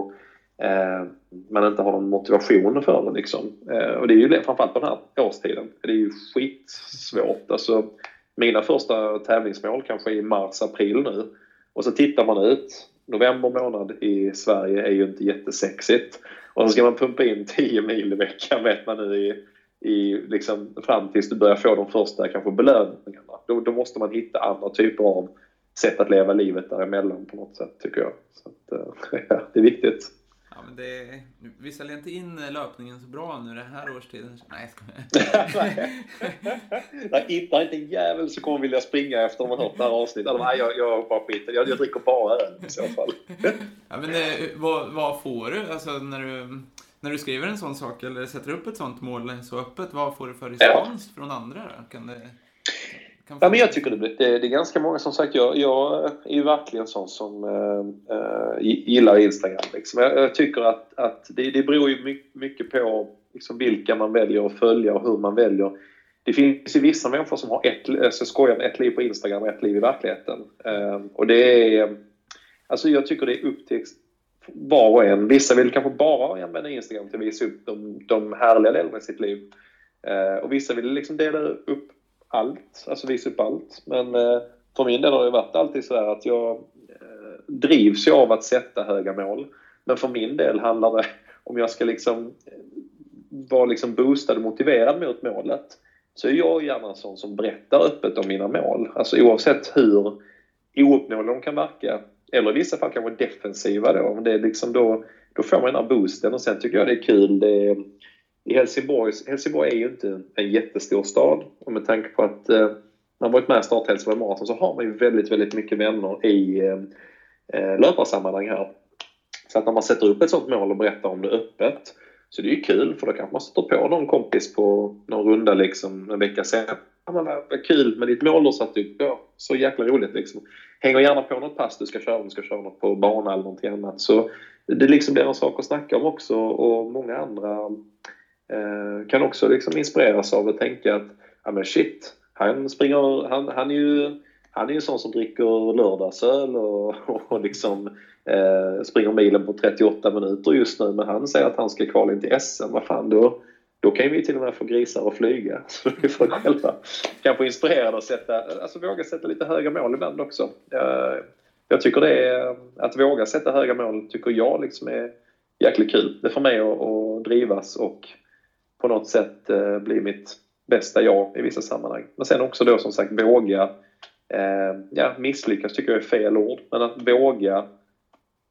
eh, man inte har någon motivation för det. Liksom. Eh, och det är ju framförallt på den här årstiden. Det är ju skitsvårt. Alltså, mina första tävlingsmål kanske är i mars, april nu. Och så tittar man ut. November månad i Sverige är ju inte jättesexigt. Och så ska man pumpa in 10 mil i veckan vet man nu i, i liksom, fram tills du börjar få de första kanske belöningarna. Då, då måste man hitta andra typer av sätt att leva livet däremellan på något sätt tycker jag. Så att, ja, det är viktigt. Ja, men det, vi säljer inte in löpningen så bra nu den här årstiden. Nej, jag skojar. Nej, inte en jävel som kommer vilja springa efter att man hört det här avsnittet. Alltså, nej, jag, jag bara skiter jag, jag dricker bara öl i så fall. ja, men det, eh, vad, vad får du? Alltså, när du när du skriver en sån sak eller sätter upp ett sånt mål så öppet, vad får du för respons ja. från andra? Kan det... Ja, men jag tycker det, det, det är ganska många som sagt. Jag, jag är ju verkligen sån som äh, gillar Instagram. Liksom. Jag, jag, tycker att, att det, det beror ju mycket, mycket på liksom, vilka man väljer att följa och hur man väljer. Det finns ju vissa människor som har ett, alltså, skojar med ett liv på Instagram och ett liv i verkligheten. Äh, och det är... Alltså jag tycker det är upp till var och en. Vissa vill kanske bara använda Instagram till att visa upp de, de härliga delarna i sitt liv. Eh, och vissa vill liksom dela upp allt, alltså visa upp allt. Men eh, för min del har det varit alltid så här att jag eh, drivs ju av att sätta höga mål. Men för min del handlar det om jag ska liksom eh, vara liksom boostad och motiverad mot målet så är jag gärna en sån som berättar öppet om mina mål. Alltså oavsett hur ouppnåeliga de kan verka eller i vissa fall kanske defensiva då. Men det är liksom då, då får man den här boosten och sen tycker jag det är kul. Det är, i Helsingborg, Helsingborg är ju inte en jättestor stad och med tanke på att eh, man varit med i Start Helsingborg Marathon så har man ju väldigt, väldigt mycket vänner i eh, eh, löparsammanhang här. Så att när man sätter upp ett sånt mål och berättar om det öppet så det är ju kul för då kanske man stöter på någon kompis på någon runda liksom en vecka senare. Ja, men vad kul med ditt mål du satt upp. Ja, så jäkla roligt liksom. Hänger gärna på något pass du ska köra, om du ska köra något på bana eller någonting annat. Så det liksom blir en sak att snacka om också och många andra Eh, kan också liksom inspireras av att tänka att ja men shit, han springer, han, han är ju han är ju en sån som dricker lördagsöl och, och liksom eh, springer milen på 38 minuter just nu men han säger att han ska kvala in till SM. Vad fan då, då kan vi till och med få grisar att flyga. Så vi får själva kanske inspirerade att sätta, alltså våga sätta lite höga mål ibland också. Eh, jag tycker det är, att våga sätta höga mål tycker jag liksom är jäkligt kul. Det får mig att, att drivas och på något sätt eh, bli mitt bästa jag i vissa sammanhang. Men sen också då som sagt våga, eh, ja misslyckas tycker jag är fel ord, men att våga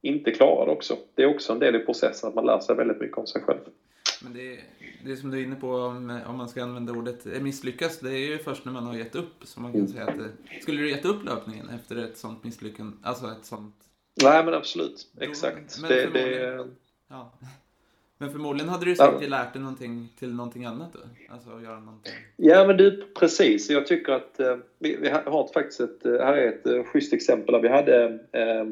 inte klara det också. Det är också en del i processen att man lär sig väldigt mycket om sig själv. Men det, det som du är inne på, om, om man ska använda ordet misslyckas, det är ju först när man har gett upp som man kan mm. säga att det, Skulle du gett upp löpningen efter ett sånt misslyckande? Alltså ett sånt... Nej men absolut, exakt. Men det, det, ja. Men förmodligen hade du säkert ja. lärt dig någonting till någonting annat då? Alltså att göra någonting. Ja men du, precis. Jag tycker att eh, vi, vi, har faktiskt ett, eh, här är ett eh, schysst exempel där vi hade eh,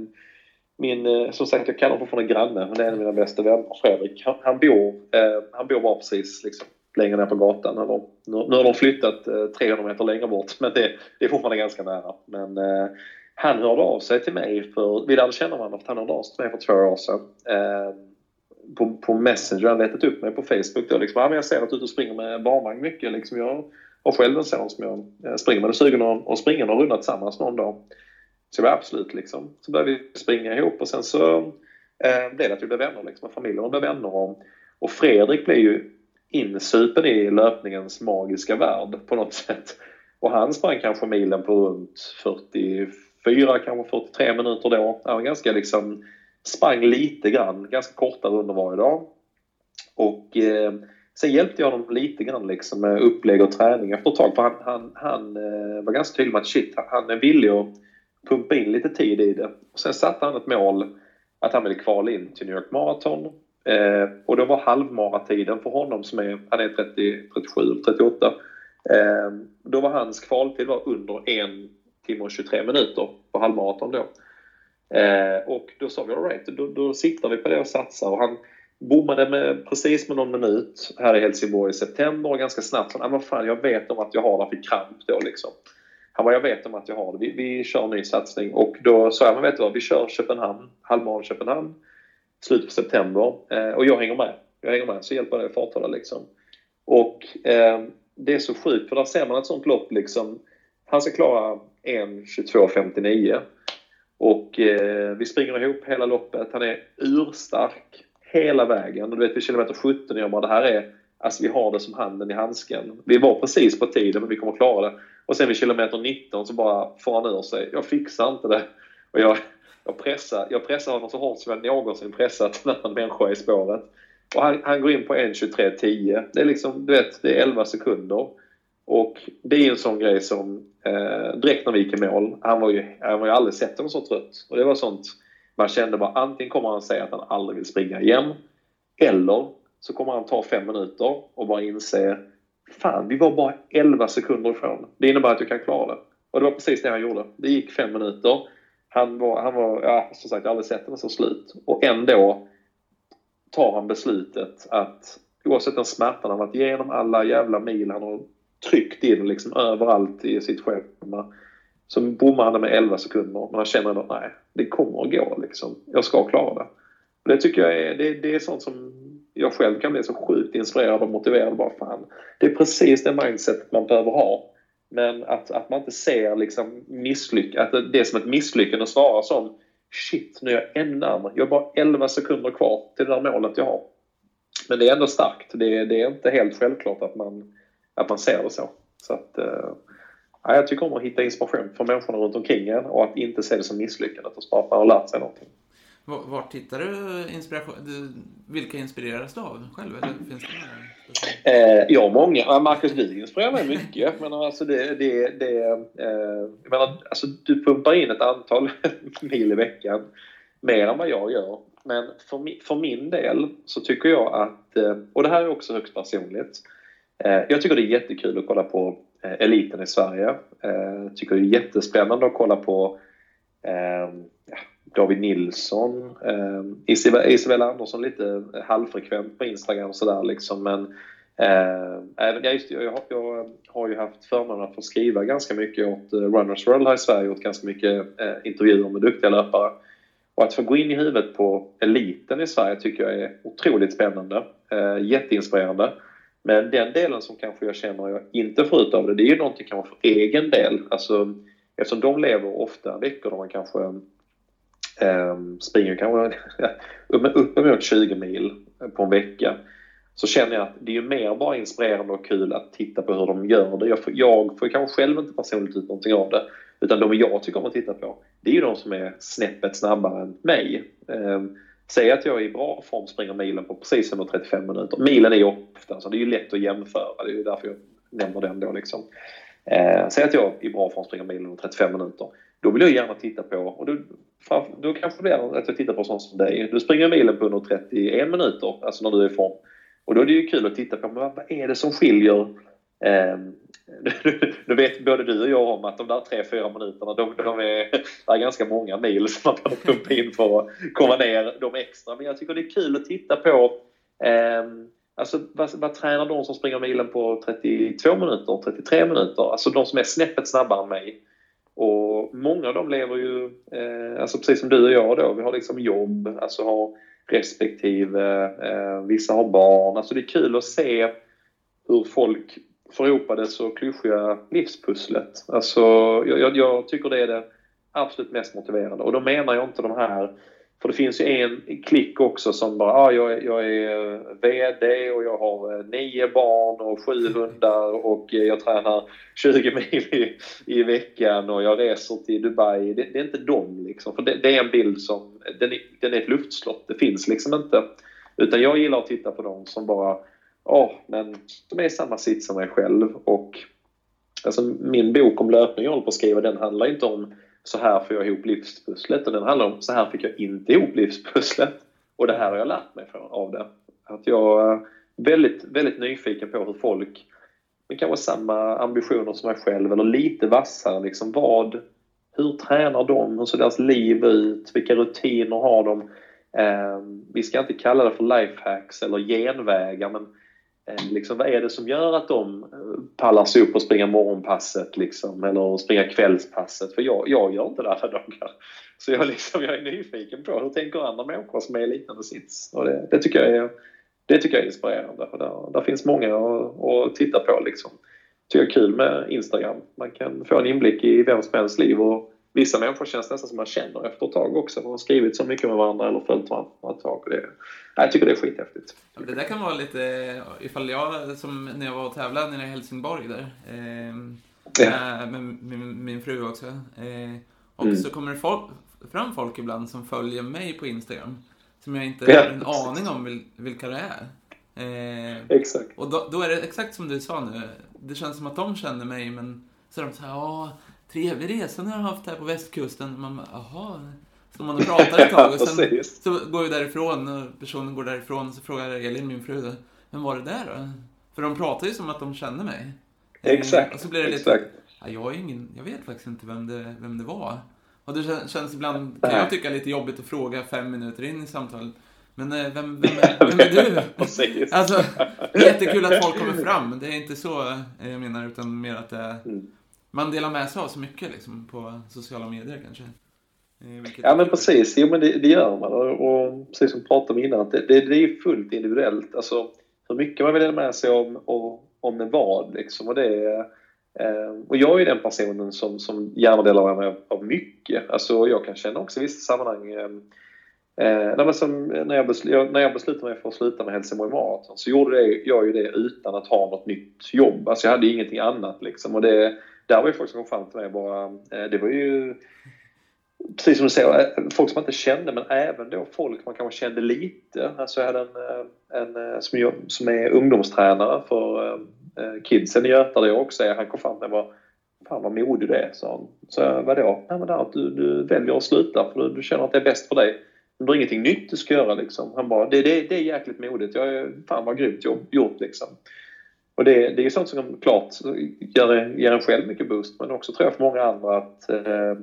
min, som sagt jag kallar honom fortfarande granne, det är en av mina bästa vänner, Fredrik. Han, han bor, eh, han bor bara precis liksom, längre ner på gatan. Eller, nu, nu har de flyttat eh, 300 meter längre bort, men det, det är fortfarande ganska nära. Men han hörde av sig till mig för, vi lärde känna varandra för han hörde av sig till mig för två år sedan. På, på Messenger, han letat upp mig på Facebook då liksom, ja, men jag ser att du är ute och springer med barnvagn mycket liksom. Jag har själv en son som jag eh, springer med. är sugen att springa någon runda tillsammans någon dag? Så jag var absolut liksom. Så började vi springa ihop och sen så eh, blev det att vi blev vänner liksom. Och familjen blev vänner och, och Fredrik blev ju insupen i löpningens magiska värld på något sätt. Och han sprang kanske milen på runt 44, kanske 43 minuter då. Han var ganska liksom sprang lite grann, ganska korta runder varje dag. Och eh, sen hjälpte jag honom lite grann liksom med upplägg och träning efter ett tag. För han, han, han eh, var ganska tydlig med att shit, han är villig att pumpa in lite tid i det. Och sen satte han ett mål att han ville kvala in till New York Marathon. Eh, och då var halvmaratiden för honom, som är, han är 30, 37 38, eh, då var hans kvaltid var under 1 timme och 23 minuter på halvmaraton då. Eh, och då sa vi alright, då, då siktar vi på det och satsar. Och han bommade med, precis med någon minut här i Helsingborg i september och ganska snabbt sa han, vad fan jag vet om att jag har det för kramp då liksom. Han bara, jag vet om att jag har det. Vi, vi kör en ny satsning. Och då sa jag, men vet du vad, vi kör Köpenhamn, halvmaraton Köpenhamn, slutet på september. Eh, och jag hänger med. Jag hänger med, så hjälper det farthålla liksom. Och eh, det är så sjukt, för där ser man ett sånt lopp liksom. Han ska klara 1.22.59. Och eh, vi springer ihop hela loppet. Han är urstark hela vägen. Och du vet vid kilometer 17 jag bara, det här är, alltså vi har det som handen i handsken. Vi var precis på tiden men vi kommer klara det. Och sen vid kilometer 19 så bara får han ur sig. Jag fixar inte det. Och jag, jag, pressar, jag pressar honom så hårt som jag någonsin pressat en annan människa i spåret. Och han, han går in på 1.23.10. Det är liksom, du vet, det är 11 sekunder. Och det är ju en sån grej som eh, direkt när vi gick i mål, han var ju, han var ju aldrig sett honom så trött. Och det var sånt man kände bara antingen kommer han säga att han aldrig vill springa igen eller så kommer han ta fem minuter och bara inse Fan, vi var bara 11 sekunder ifrån. Det innebär att jag kan klara det. Och det var precis det han gjorde. Det gick fem minuter. Han var, han var ja, som sagt, jag har aldrig sett honom så slut. Och ändå tar han beslutet att oavsett den smärtan han varit igenom, alla jävla mil han har tryckt in liksom överallt i sitt schema. Så bommar han med 11 sekunder, men han känner ändå nej, det kommer att gå liksom. Jag ska klara det. Och det tycker jag är, det, det är sånt som jag själv kan bli så sjukt inspirerad och motiverad. Bara fan, det är precis det mindset man behöver ha. Men att, att man inte ser liksom misslyck att det är som ett misslyckande snarare som shit, nu är jag ännu närmare. Jag har bara 11 sekunder kvar till det där målet jag har. Men det är ändå starkt. Det, det är inte helt självklart att man, att man ser det så. Så att, uh, jag tycker om att hitta inspiration för människorna runt omkring en och att inte se det som misslyckande och att man har lärt sig någonting. Vart hittar du inspiration? Vilka inspireras du av själv? Eller finns det eh, ja, många. Marcus, du inspirerar mig mycket. Men alltså det, det, det, eh, jag menar, alltså du pumpar in ett antal mil i veckan. Mer än vad jag gör. Men för, för min del så tycker jag att, eh, och det här är också högst personligt. Eh, jag tycker det är jättekul att kolla på eh, eliten i Sverige. Jag tycker det är jättespännande att kolla på ehm, David Nilsson, ehm, Isabella Andersson lite halvfrekvent på Instagram och sådär liksom men även, ja, just, jag, jag, jag har ju haft förmånen att få skriva ganska mycket åt Runners World här i Sverige och ganska mycket intervjuer med duktiga löpare. Och att få gå in i huvudet på eliten i Sverige tycker jag är otroligt spännande, jätteinspirerande. Men den delen som kanske jag känner jag inte får ut av det, det är ju någonting kanske för egen del. Alltså, eftersom de lever ofta veckor där man kanske eh, springer kanske uppemot 20 mil på en vecka så känner jag att det är mer bara inspirerande och kul att titta på hur de gör det. Jag får, jag får kanske själv inte personligt ut någonting av det. Utan de jag tycker om att titta på, det är ju de som är snäppet snabbare än mig. Eh, säg att jag är i bra form springer milen på precis under 35 minuter. Milen är ju ofta, så alltså det är ju lätt att jämföra. Det är ju därför jag nämner den då liksom. Eh, säg att jag i bra form springer milen under 35 minuter. Då vill jag gärna titta på, och då, då kanske det är att jag tittar på sånt som dig. Du springer milen på under 31 minuter, alltså när du är i form. Och då är det ju kul att titta på, men vad är det som skiljer? Eh, nu vet både du och jag om att de där 3-4 minuterna, de, de är, det är ganska många mil som man behöver pumpa in för att komma ner de extra. Men jag tycker det är kul att titta på eh, Alltså vad, vad tränar de som springer milen på 32 minuter, 33 minuter? Alltså de som är snäppet snabbare än mig. Och många av dem lever ju, eh, alltså precis som du och jag då, vi har liksom jobb, alltså har respektive, eh, vissa har barn. Alltså det är kul att se hur folk det så klyschiga livspusslet. Alltså jag, jag, tycker det är det absolut mest motiverande. Och då menar jag inte de här för det finns ju en klick också som bara, ah, jag, jag är VD och jag har eh, nio barn och sju hundar och jag tränar 20 mil i, i veckan och jag reser till Dubai. Det, det är inte dem liksom. För det, det, är en bild som, den är, den är ett luftslott. Det finns liksom inte. Utan jag gillar att titta på dem som bara ja, men som är i samma sits som mig själv. Och alltså, min bok om löpning jag håller på att skriva, den handlar inte om så här får jag ihop livspusslet. Och den handlar om så här fick jag inte ihop livspusslet. Och det här har jag lärt mig av det. Att jag är väldigt, väldigt nyfiken på hur folk med kanske samma ambitioner som mig själv eller lite vassare, liksom vad, hur tränar de? Hur ser deras liv ut? Vilka rutiner har de? Eh, vi ska inte kalla det för lifehacks eller genvägar men Eh, liksom, vad är det som gör att de eh, pallar sig upp och springer morgonpasset liksom, eller springa kvällspasset? För jag, jag gör inte det alla dagar. Så jag, liksom, jag är nyfiken på hur tänker andra människor som är i liknande sits? Och det, det, tycker jag är, det tycker jag är inspirerande. För där, där finns många att, att titta på. Liksom. Det är kul med Instagram. Man kan få en inblick i vem som helst liv och vissa människor känns nästan som man känner efter ett tag också. Man har skrivit så mycket med varandra eller följt varandra ett tag. Det, jag tycker det är skithäftigt. Det där kan vara lite, ifall jag, som när jag var och tävlade nere i Helsingborg där, eh, ja. med, med, min fru också. Eh, och mm. så kommer det folk, fram folk ibland som följer mig på Instagram. Som jag inte ja. har en aning om vil, vilka det är. Eh, exakt. Och då, då, är det exakt som du sa nu. Det känns som att de känner mig men så är de så här, ja trevlig resa ni har haft här på västkusten. Man bara, jaha. Så man pratar ett tag och sen så går vi därifrån och personen går därifrån och så frågar Elin, min fru, vem var det där då? För de pratar ju som att de känner mig. Eh, exakt. Och så blir det lite, ja, jag, är ingen, jag vet faktiskt inte vem det, vem det var. Och det känns ibland, kan jag tycka, lite jobbigt att fråga fem minuter in i samtalet. Men eh, vem, vem, är, vem är du? alltså, jättekul att folk kommer fram. Det är inte så eh, jag menar, utan mer att det är mm man delar med sig av så mycket liksom, på sociala medier kanske. Eh, vilket ja men precis, jo men det, det gör man och, och precis som vi pratade om innan, det, det, det är fullt individuellt. Alltså hur mycket man vill dela med sig om och om med vad liksom. Och, det, eh, och jag är ju den personen som, som gärna delar med mig av mycket. Alltså jag kan känna också i vissa sammanhang eh, Eh, som, när, jag besl när jag beslutade mig för att sluta med Helsingborg Marathon så gjorde det, jag ju det utan att ha något nytt jobb. Alltså jag hade ingenting annat liksom. Och det, där var ju folk som kom fram till mig bara, eh, det var ju precis som du säger, eh, folk som man inte kände men även då folk man kanske kände lite. Alltså jag hade en, eh, en som, jag, som är ungdomstränare för kidsen i Göta där jag också är. Han kom fram till mig och bara Fan vad modig du är, sa han. Så vadå? Nej men det att du, du väljer att sluta för du, du känner att det är bäst för dig. Det är ingenting nytt du ska göra liksom. Han bara, det, det, det är jäkligt modigt. Jag är, fan vad grymt gjort liksom. Och det, det är sånt som klart ger, ger en själv mycket boost men också tror jag för många andra att eh,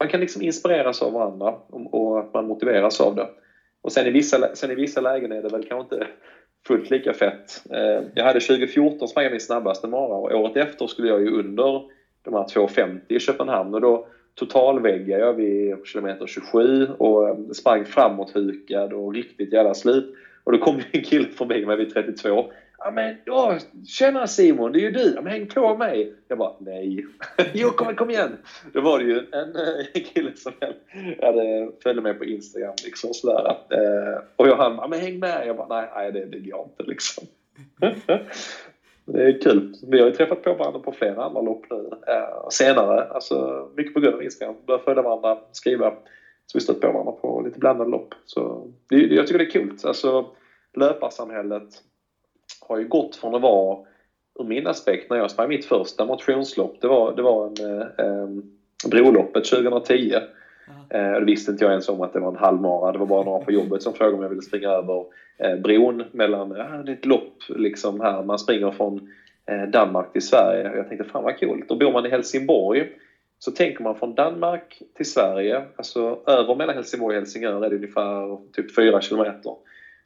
man kan liksom inspireras av varandra och, och, att man motiveras av det. Och sen i, vissa, sen i vissa lägen är det väl kanske inte fullt lika fett. Eh, jag hade 2014 sprang jag min snabbaste mara och året efter skulle jag ju under de här 2.50 i Köpenhamn och då totalväggade jag vid kilometer 27 och eh, sprang framåt hukad och riktigt jävla slut. Och då kom en kille förbi mig vid 32 Ja men, åh, tjena Simon, det är ju du. Ja, men häng på mig. Jag bara, nej. jo, kom, kom igen. Då var det ju en, en kille som hade, följde mig på Instagram liksom sådär. Eh, och jag han, ja men häng med. Jag bara, nej, nej det, det går inte liksom. det är kul. Vi har ju träffat på varandra på flera andra lopp nu eh, senare. Alltså mycket på grund av Instagram. Börjat följa varandra, skriva. Så vi stött på varandra på lite blandade lopp. Så det, jag tycker det är kul. Alltså löparsamhället har ju gått från att vara, ur min aspekt, när jag sprang mitt första motionslopp, det var, det var en, eh, Broloppet 2010. Eh, det visste inte jag ens om att det var en halvmara. Det var bara några på jobbet som frågade om jag ville springa över eh, bron mellan, ja det är ett lopp liksom här, man springer från eh, Danmark till Sverige. Jag tänkte fan vad coolt. Och bor man i Helsingborg så tänker man från Danmark till Sverige, alltså över mellan Helsingborg och Helsingör är det ungefär typ 4 kilometer.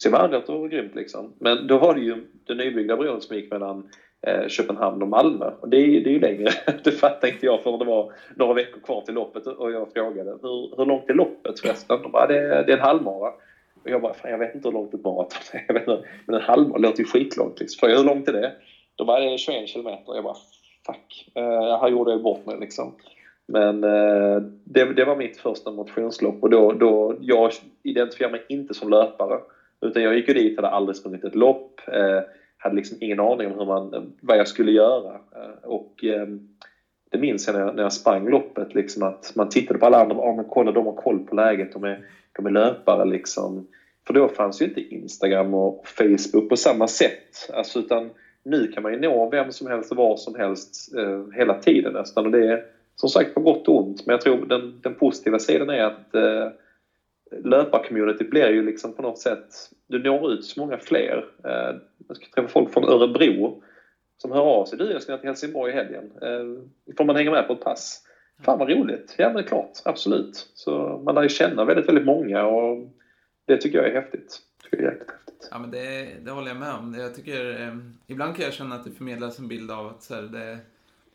Så jag var grymt liksom. Men då var det ju den nybyggda bron som gick mellan eh, Köpenhamn och Malmö. Och det, är, det är ju längre. det fattade inte jag förrän det var några veckor kvar till loppet och jag frågade hur, hur långt är loppet förresten? De bara, det, det är en halvmara. Och jag bara, fan jag vet inte hur långt ett maraton är. Jag vet inte, men en halvmara låter ju skitlångt. Liksom. Frågade hur långt är det? De bara, det är 21 kilometer. Jag bara, fuck. Eh, här gjorde jag bort mig liksom. Men eh, det, det, var mitt första motionslopp och då, då jag identifierar mig inte som löpare. Utan jag gick ju dit, hade aldrig sprungit ett lopp, eh, hade liksom ingen aning om hur man, vad jag skulle göra. Eh, och eh, det minns jag när, jag när jag sprang loppet, liksom att man tittade på alla andra och ah, men kolla de har koll på läget, de är, de är löpare liksom. För då fanns ju inte Instagram och Facebook på samma sätt. Alltså, utan nu kan man ju nå vem som helst och var som helst eh, hela tiden nästan. Och det är som sagt på gott och ont. Men jag tror den, den positiva sidan är att eh, löparcommunityt blir ju liksom på något sätt... Du når ut så många fler. Eh, jag ska träffa folk från Örebro som hör av sig. Du, jag ska till Helsingborg i helgen. Eh, får man hänga med på ett pass? Fan vad roligt! Ja men det är klart, absolut. Så man lär ju känna väldigt, väldigt många och det tycker jag är häftigt. Jag är häftigt. Ja men det, det håller jag med om. Jag tycker, eh, ibland kan jag känna att det förmedlas en bild av att så här, det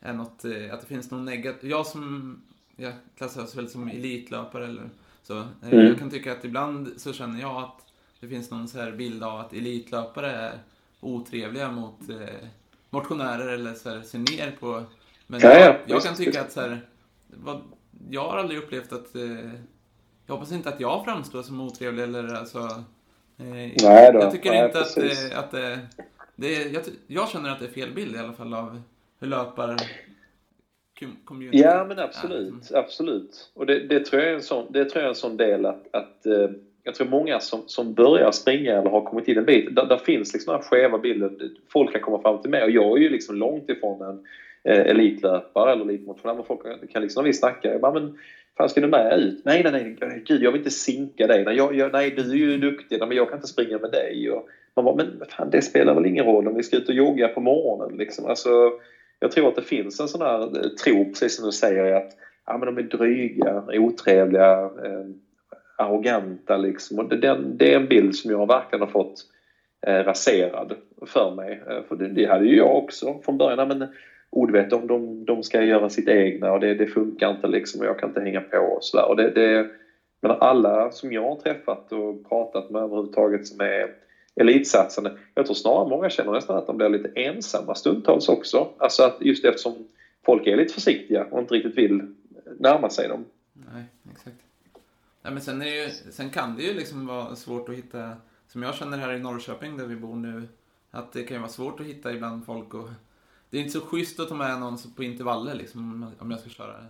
är något, eh, att det finns någon negativt. Jag som, jag klassas väl som elitlöpare eller så. Eh, mm. Jag kan tycka att ibland så känner jag att det finns någon så här bild av att elitlöpare är otrevliga mot eh, motionärer eller så här, ser ner på. Men ja, jag, jag kan tycka att så här, vad, jag har aldrig upplevt att eh, jag hoppas inte att jag framstår som otrevlig eller alltså... Eh, nej då, jag tycker nej, inte precis. att, eh, att det, det jag, jag, känner att det är fel bild i alla fall av hur löpar community Ja men absolut, är. absolut. Och det, det, tror jag är en sån, det tror jag en sån del att, att eh, jag tror många som, som börjar springa eller har kommit in en bit, där, där finns liksom den här skeva bilden. Folk kan komma fram till mig och jag är ju liksom långt ifrån en eh, elitlöpare eller elitmotionär. Men folk kan liksom, när vi snackar, jag bara, men fan ska du med ut? Nej, nej, nej, gud jag vill inte sinka dig. Nej, jag, jag, nej du är ju duktig, men jag kan inte springa med dig. Och man bara, men fan det spelar väl ingen roll om vi ska ut och jogga på morgonen liksom. Alltså, jag tror att det finns en sån här eh, tro, precis som du säger, att ja, men de är dryga, otrevliga, eh, arroganta liksom. Och det, det är en bild som jag verkligen har fått eh, raserad för mig. Eh, för det, det hade ju jag också från början. Men, oh, du vet, de, de, de ska göra sitt egna och det, det funkar inte liksom och jag kan inte hänga på och sådär. Och det, det, men alla som jag har träffat och pratat med överhuvudtaget som är elitsatsande, jag tror snarare många känner nästan att de blir lite ensamma stundtals också. Alltså att just eftersom folk är lite försiktiga och inte riktigt vill närma sig dem. Nej, exakt. Nej, men sen, är ju, sen kan det ju liksom vara svårt att hitta, som jag känner här i Norrköping där vi bor nu, att det kan ju vara svårt att hitta ibland folk och det är inte så schysst att ta med någon på intervaller liksom, om jag ska köra.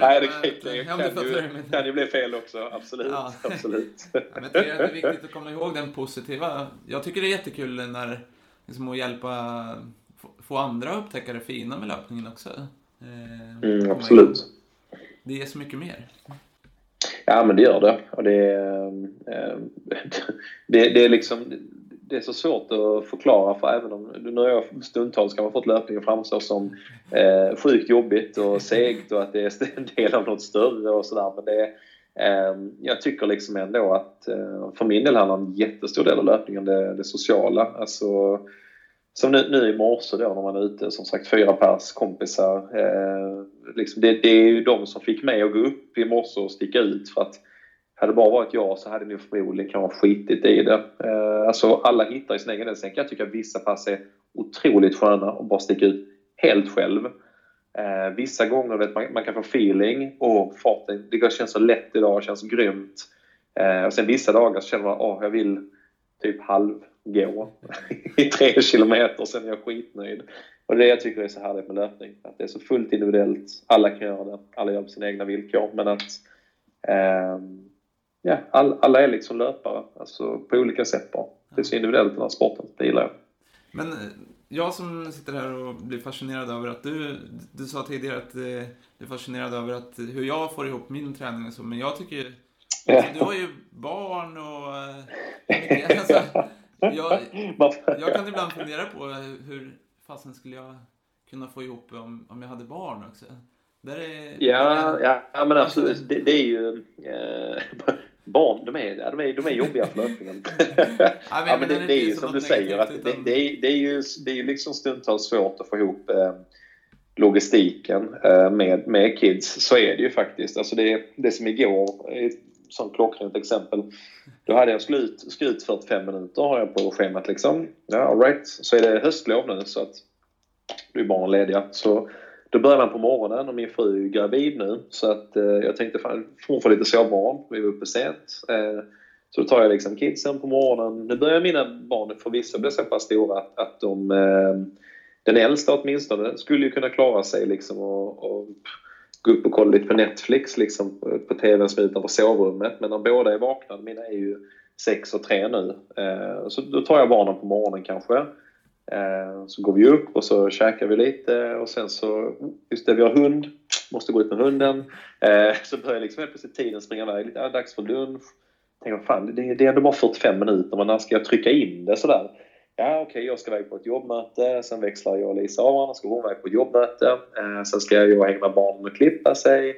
Nej, det, kan, det, kan, ju, kan ju bli fel också. Absolut. Ja. absolut. ja, men det är viktigt att komma ihåg den positiva. Jag tycker det är jättekul när, liksom, att hjälpa, få andra att upptäcka det fina med löpningen också. Eh, mm, absolut. Det ger så mycket mer. Ja, men det gör det. Och det, eh, det, det är liksom det är så svårt att förklara för även om nu har jag stundtals kan man fått löpningen framstå som eh, sjukt jobbigt och segt och att det är en del av något större och sådär. Men det eh, jag tycker liksom ändå att eh, för min del handlar en jättestor del av löpningen det, det sociala. Alltså, som nu, nu i morse då när man är ute, som sagt fyra pers kompisar. Eh, liksom det, det, är ju de som fick mig att gå upp i morse och sticka ut för att hade det bara varit jag så hade ni förmodligen kanske skitit i det. Eh, alltså alla hittar i sin egen del. Sen kan jag tycka att vissa pass är otroligt sköna och bara sticka ut helt själv. Eh, vissa gånger vet man, man kan få feeling och farten, det känns så lätt idag, känns grymt. Eh, och sen vissa dagar så känner man att oh, jag vill typ halvgå i tre kilometer, sen är jag skitnöjd. Och det är det jag tycker är så härligt med löpning, att det är så fullt individuellt, alla kan göra det, alla gör på sina egna villkor, men att eh, ja, all, alla är liksom löpare, alltså på olika sätt bara. Det är så individuellt den här sporten, det gillar jag. Men eh, jag som sitter här och blir fascinerad över att du, du sa tidigare att eh, du är fascinerad över att hur jag får ihop min träning och så, men jag tycker alltså, du har ju barn och... Eh, alltså, jag, jag kan ibland fundera på hur fasen skulle jag kunna få ihop om, om jag hade barn också? Är, ja, ja, ja, men absolut. Det, det är ju... Eh, barn, de är, de är, de är jobbiga för löpningen. ja, men, men det, det, är ju som du säger, att det, det, är, det, är ju, det är ju liksom stundtals svårt att få ihop eh, logistiken eh, med, med kids. Så är det ju faktiskt. Alltså det, det som igår, ett sånt klockrent exempel. Då hade jag skulle ut, skulle ut 45 minuter har jag på schemat liksom. Ja, all right. Så är det höstlov nu så att då är barnen lediga. Så då började han på morgonen och min fru är gravid nu så att eh, jag tänkte fan, hon får lite sovmorgon. Vi var uppe sent. Eh, så då tar jag liksom kidsen på morgonen. Nu börjar mina barn förvisso bli så pass stora att, att de, eh, den äldsta åtminstone, skulle ju kunna klara sig liksom och, och gå upp och kolla lite på Netflix liksom på TVn som är utanför sovrummet. Men de båda är vakna, mina är ju sex och tre nu. Eh, så då tar jag barnen på morgonen kanske. Eh, så går vi upp och så käkar vi lite och sen så, just det, vi har hund, måste gå ut med hunden. Eh, så börjar liksom helt plötsligt tiden springa iväg lite, ja, dags för lunch. Tänker, fan, det, det är ändå bara 45 minuter, men när ska jag trycka in det sådär? Ja, okej, okay, jag ska iväg på ett jobbmöte. Sen växlar jag och Lisa av varandra. Ska hon iväg på ett jobbmöte. Eh, sen ska jag och hänga med barnen och klippa sig.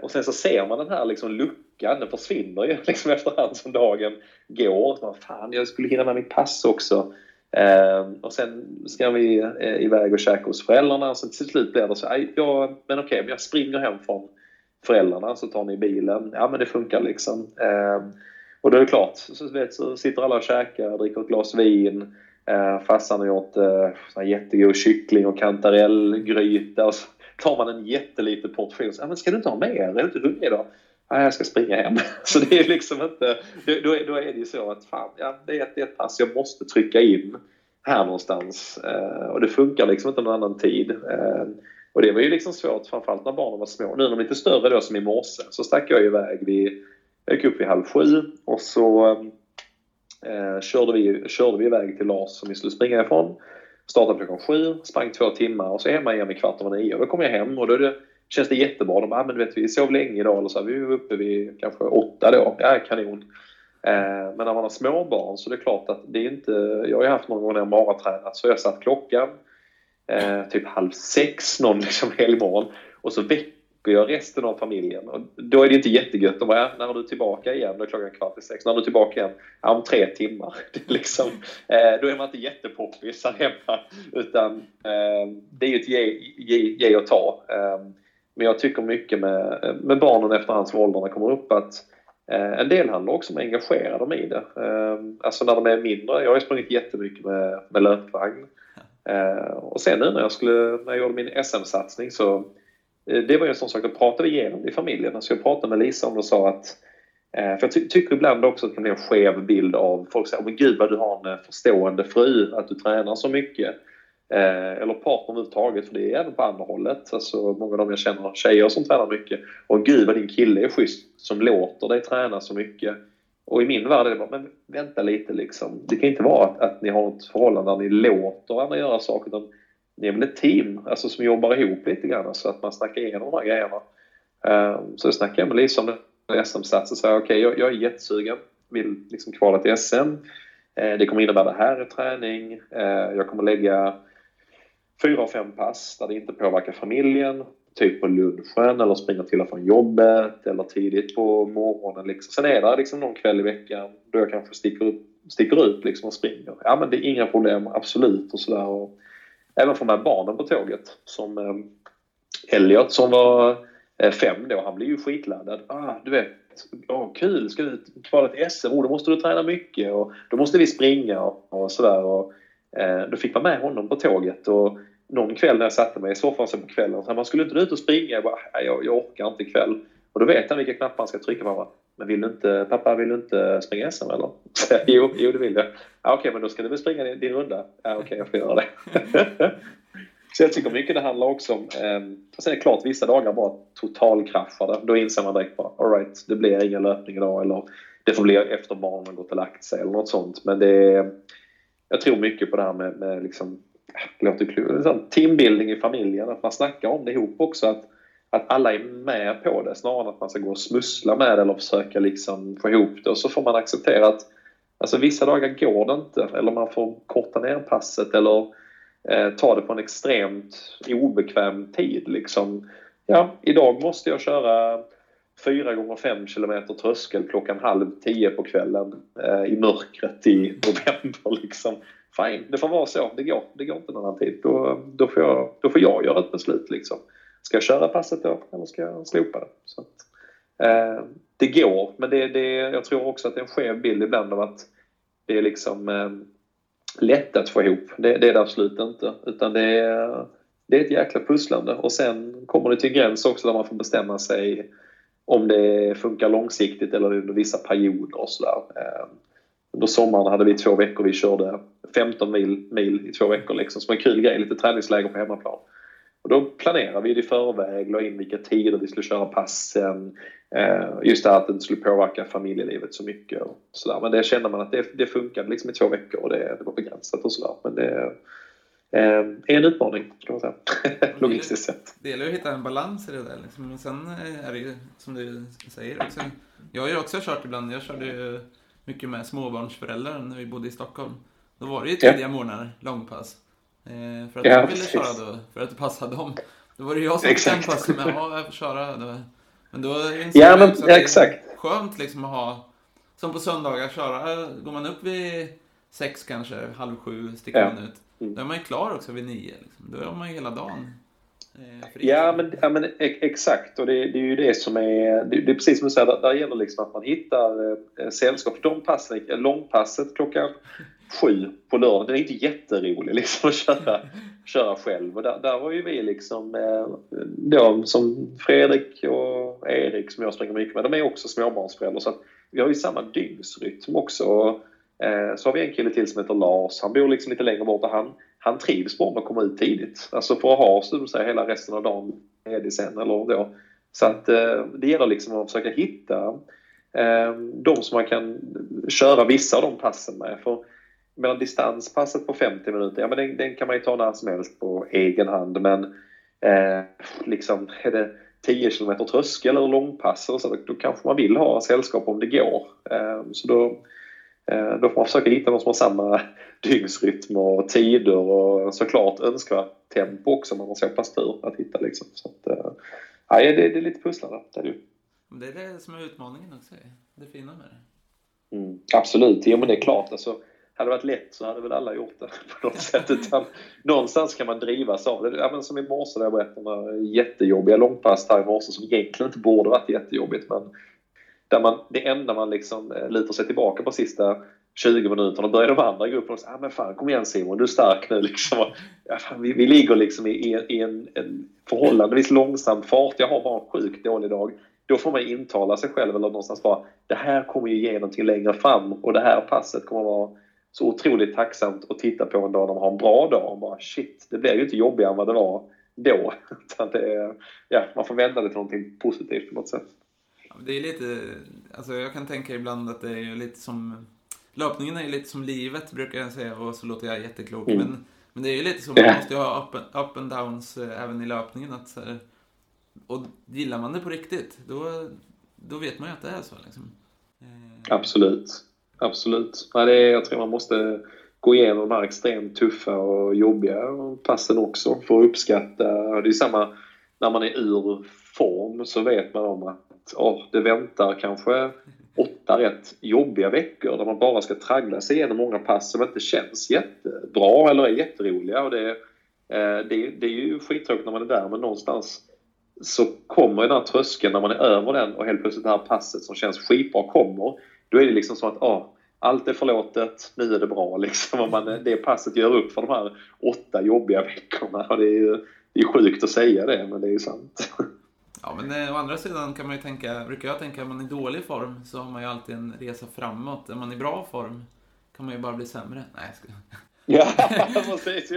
Och sen så ser man den här liksom luckan. Den försvinner ju liksom efterhand som dagen går. Man, fan, jag skulle hinna med mitt pass också. Eh, och sen ska vi eh, iväg och käka hos föräldrarna. Så till slut blir det så här, ja, men okej, okay, jag springer hem från föräldrarna så tar ni bilen. Ja, men det funkar liksom. Eh, och då är det klart, så, vet, så sitter alla och käkar, dricker ett glas vin. Eh, farsan har gjort eh, jättegod kyckling och kantarellgryta. Och så tar man en jätteliten portion. Så, ja, men ska du inte ha mer? Är du inte hungrig då? Nej, jag ska springa hem. Så det är liksom inte... Då, då är det ju så att fan, ja, det, är ett, det är ett pass jag måste trycka in här någonstans. Eh, och det funkar liksom inte någon annan tid. Eh, och det var ju liksom svårt framförallt när barnen var små. Nu när de är lite större då som i morse så stack jag iväg vid jag gick upp vid halv sju och så eh, körde, vi, körde vi iväg till Lars som vi skulle springa ifrån. Startade klockan sju, sprang två timmar och så är hemma igen vid kvart över nio. Och då kom jag hem och då det, känns det jättebra. De bara, ah, men du vet, vi sov länge idag. Eller så här, vi var uppe vid kanske åtta då. Ja, kanon. Eh, men när man har småbarn så är det klart att det är inte... Jag har ju haft någon gång när jag maratränat så jag satt klockan eh, typ halv sex någon liksom helgmorgon och så väcker jag resten av familjen. Och då är det inte jättegött. De bara, när är du tillbaka igen? Då är klockan kvart i sex. När är du tillbaka igen? Ja, om tre timmar. Det liksom, eh, då är man inte jättepoppis här hemma. Utan eh, det är ju ett ge, ge, ge och ta. Ehm, men jag tycker mycket med, med barnen efterhand som åldrarna kommer upp att eh, en del handlar också om att engagera dem i det. Eh, alltså när de är mindre. Jag har ju sprungit jättemycket med, med löpvagn. Eh, och sen nu när jag, skulle, när jag gjorde min SM-satsning så Eh, det var ju en sån sak, då pratade vi igenom det i familjen. Så jag pratade med Lisa om det och sa att eh, för jag ty tycker ibland också att det kan bli en skev bild av folk säger men gud vad du har en eh, förstående fru, att du tränar så mycket. Eh, eller partner överhuvudtaget, för det är även på andra hållet. Alltså, många av dem jag känner tjejer som tränar mycket. Och gud vad din kille är schysst som låter dig träna så mycket. Och i min värld är det bara, men vänta lite liksom. Det kan inte vara att, att ni har ett förhållande där ni låter andra göra saker. Utan ni är väl ett team alltså, som jobbar ihop lite grann så att man snackar igenom de här grejerna. Um, så jag snackade jag med Lisa om SM-sats och sa okej, okay, jag, jag, är jättesugen, vill liksom kvala till SM. Eh, det kommer innebära det här i träning. Eh, jag kommer lägga fyra och fem pass där det inte påverkar familjen. Typ på lunchen eller springa till och från jobbet eller tidigt på morgonen. Liksom. Sen är det liksom någon kväll i veckan då jag kanske sticker, upp, sticker ut liksom och springer. Ja men det är inga problem, absolut och sådär även få med barnen på tåget. Som eh, Elliot som var eh, fem då, han blev ju skitladdad. Ah, du vet, oh, kul, ska du kvala till SM? Oh, då måste du träna mycket och då måste vi springa och, och sådär. Och, Eh, då fick man med honom på tåget och någon kväll när jag satte mig i soffan på kvällen så man skulle inte ut och springa? Jag bara, jag, jag orkar inte ikväll. Och då vet han vilka knappar han ska trycka på. Men vill du inte, pappa vill du inte springa SM eller? jo, jo, det vill jag. Ja, Okej, men då ska du väl springa din, din runda? Ja, Okej, jag får göra det. Så jag tycker mycket det handlar också om... Alltså eh, sen är det klart, vissa dagar bara totalkraschade. Då inser man direkt bara, alright, det blir ingen löpning idag eller det får bli efter barnen gått och lagt sig eller något sånt. Men det är... Jag tror mycket på det här med, med liksom, låter teambuilding i familjen, att man snackar om det ihop också. Att att alla är med på det snarare än att man ska gå och smussla med det eller försöka liksom få ihop det. Och så får man acceptera att alltså, vissa dagar går det inte eller man får korta ner passet eller eh, ta det på en extremt obekväm tid. Liksom. Ja, idag måste jag köra 4 gånger 5 kilometer tröskel klockan halv tio på kvällen eh, i mörkret i november. Liksom. Fine, det får vara så. Det går, det går inte någon annan tid. Då, då, får jag, då får jag göra ett beslut. Liksom. Ska jag köra passet då eller ska jag slopa det? Så att, eh, det går, men det, det, jag tror också att det är en skev bild ibland av att det är liksom eh, lätt att få ihop. Det, det är det absolut inte. Utan det är, det är ett jäkla pusslande. Och sen kommer det till en gräns också där man får bestämma sig om det funkar långsiktigt eller under vissa perioder och sådär. Ehm, under sommaren hade vi två veckor vi körde 15 mil, mil i två veckor liksom, som en kul grej, lite träningsläger på hemmaplan. Och då planerade vi det i förväg, la in vilka tider vi skulle köra passen. Ehm, just det här att det inte skulle påverka familjelivet så mycket och sådär. Men det kände man att det, det funkade liksom i två veckor och det, det var begränsat och sådär. Men det är en utmaning kan man säga. Logistiskt sett. Det gäller att hitta en balans i det där liksom. Men sen är det ju som du säger också. Jag har ju också kört ibland. Jag körde ju mycket med småbarnsföräldrar när vi bodde i Stockholm. Då var det ju tidiga ja. morgnar, långpass. Eh, för att ja, de ville köra då, för att det passade dem. Då var det jag som fick passen med, ja, jag får köra. Då. Men då insåg ja, men, också att ja, exakt. det är skönt liksom att ha, som på söndagar, köra, går man upp vid sex kanske, halv sju, sticker ja. man ut. Mm. Då är man ju klar också vid nio. Liksom. Då är man ju hela dagen. Eh, ja men, ja, men exakt och det, det, är ju det som är, det, det är precis som du säger, där, där gäller liksom att man hittar eh, sällskap. De passen, långpasset klockan sju på lördag, den är inte jätterolig liksom att köra, köra själv. Och där, där var ju vi liksom, eh, då, som Fredrik och Erik som jag springer mycket med, de är också småbarnsföräldrar så att vi har ju samma dygnsrytm också. Eh, Eh, så har vi en kille till som heter Lars, han bor liksom lite längre bort och han, han trivs bra med att komma ut tidigt. Alltså för att ha, som säger, hela resten av dagen ledig sen eller då. Så att eh, det gäller liksom att försöka hitta eh, de som man kan köra vissa av de passen med. För medan distanspasset på 50 minuter, ja men den, den, kan man ju ta när som helst på egen hand men eh, liksom är det 10 km tröskel eller långpass och så, då, kanske man vill ha sällskap om det går. Eh, så då, då får man försöka hitta någon som har samma dygnsrytm och tider och såklart önskvärt tempo också om man har så pass tur att hitta liksom. Så att, eh, ja, det, det är lite pusslande, det är det Det är det som är utmaningen också, det fina med det. Mm, absolut, jo men det är klart alltså hade det varit lätt så hade väl alla gjort det på något sätt. Utan någonstans kan man drivas av det. Ja, men som i morse där jag berättade om jättejobbiga långpass här i morse som egentligen inte borde varit jättejobbigt. Men där man, det enda man liksom eh, lutar sig tillbaka på sista 20 minuterna börjar de andra grupperna säga ah, men fan kom igen Simon, du är stark nu liksom. Ja, fan, vi, vi ligger liksom i, i, en, en förhållandevis långsam fart. Jag har bara en sjukt dålig dag. Då får man intala sig själv eller någonstans bara det här kommer ju ge någonting längre fram och det här passet kommer vara så otroligt tacksamt att titta på en dag när man har en bra dag och bara shit, det blir ju inte jobbigare än vad det var då. Utan det ja, man får vända det till någonting positivt på något sätt. Det är lite, alltså jag kan tänka ibland att det är lite som, löpningen är lite som livet brukar jag säga och så låter jag jätteklok. Mm. Men, men det är ju lite som, man måste ju ha up and, up and downs eh, även i löpningen. Att, här, och gillar man det på riktigt, då, då vet man ju att det är så. Liksom. Eh, Absolut absolut. Nej, det är, jag tror man måste gå igenom de här extremt tuffa och jobbiga passen också för att uppskatta. Det är samma när man är ur form så vet man om att oh, det väntar kanske åtta rätt jobbiga veckor där man bara ska traggla sig igenom många pass som inte känns jättebra eller är jätteroliga. Och det, eh, det, det är ju skittråkigt när man är där men någonstans så kommer den här tröskeln när man är över den och helt plötsligt det här passet som känns skitbra kommer. Då är det liksom så att oh, allt är förlåtet, nu är det bra liksom. Och man, det passet gör upp för de här åtta jobbiga veckorna. Och det är ju det är sjukt att säga det, men det är ju sant. Ja, men eh, å andra sidan kan man ju tänka, brukar jag tänka, om man är i dålig form så har man ju alltid en resa framåt. Är man i bra form kan man ju bara bli sämre. Nej, jag ska... Ja, precis.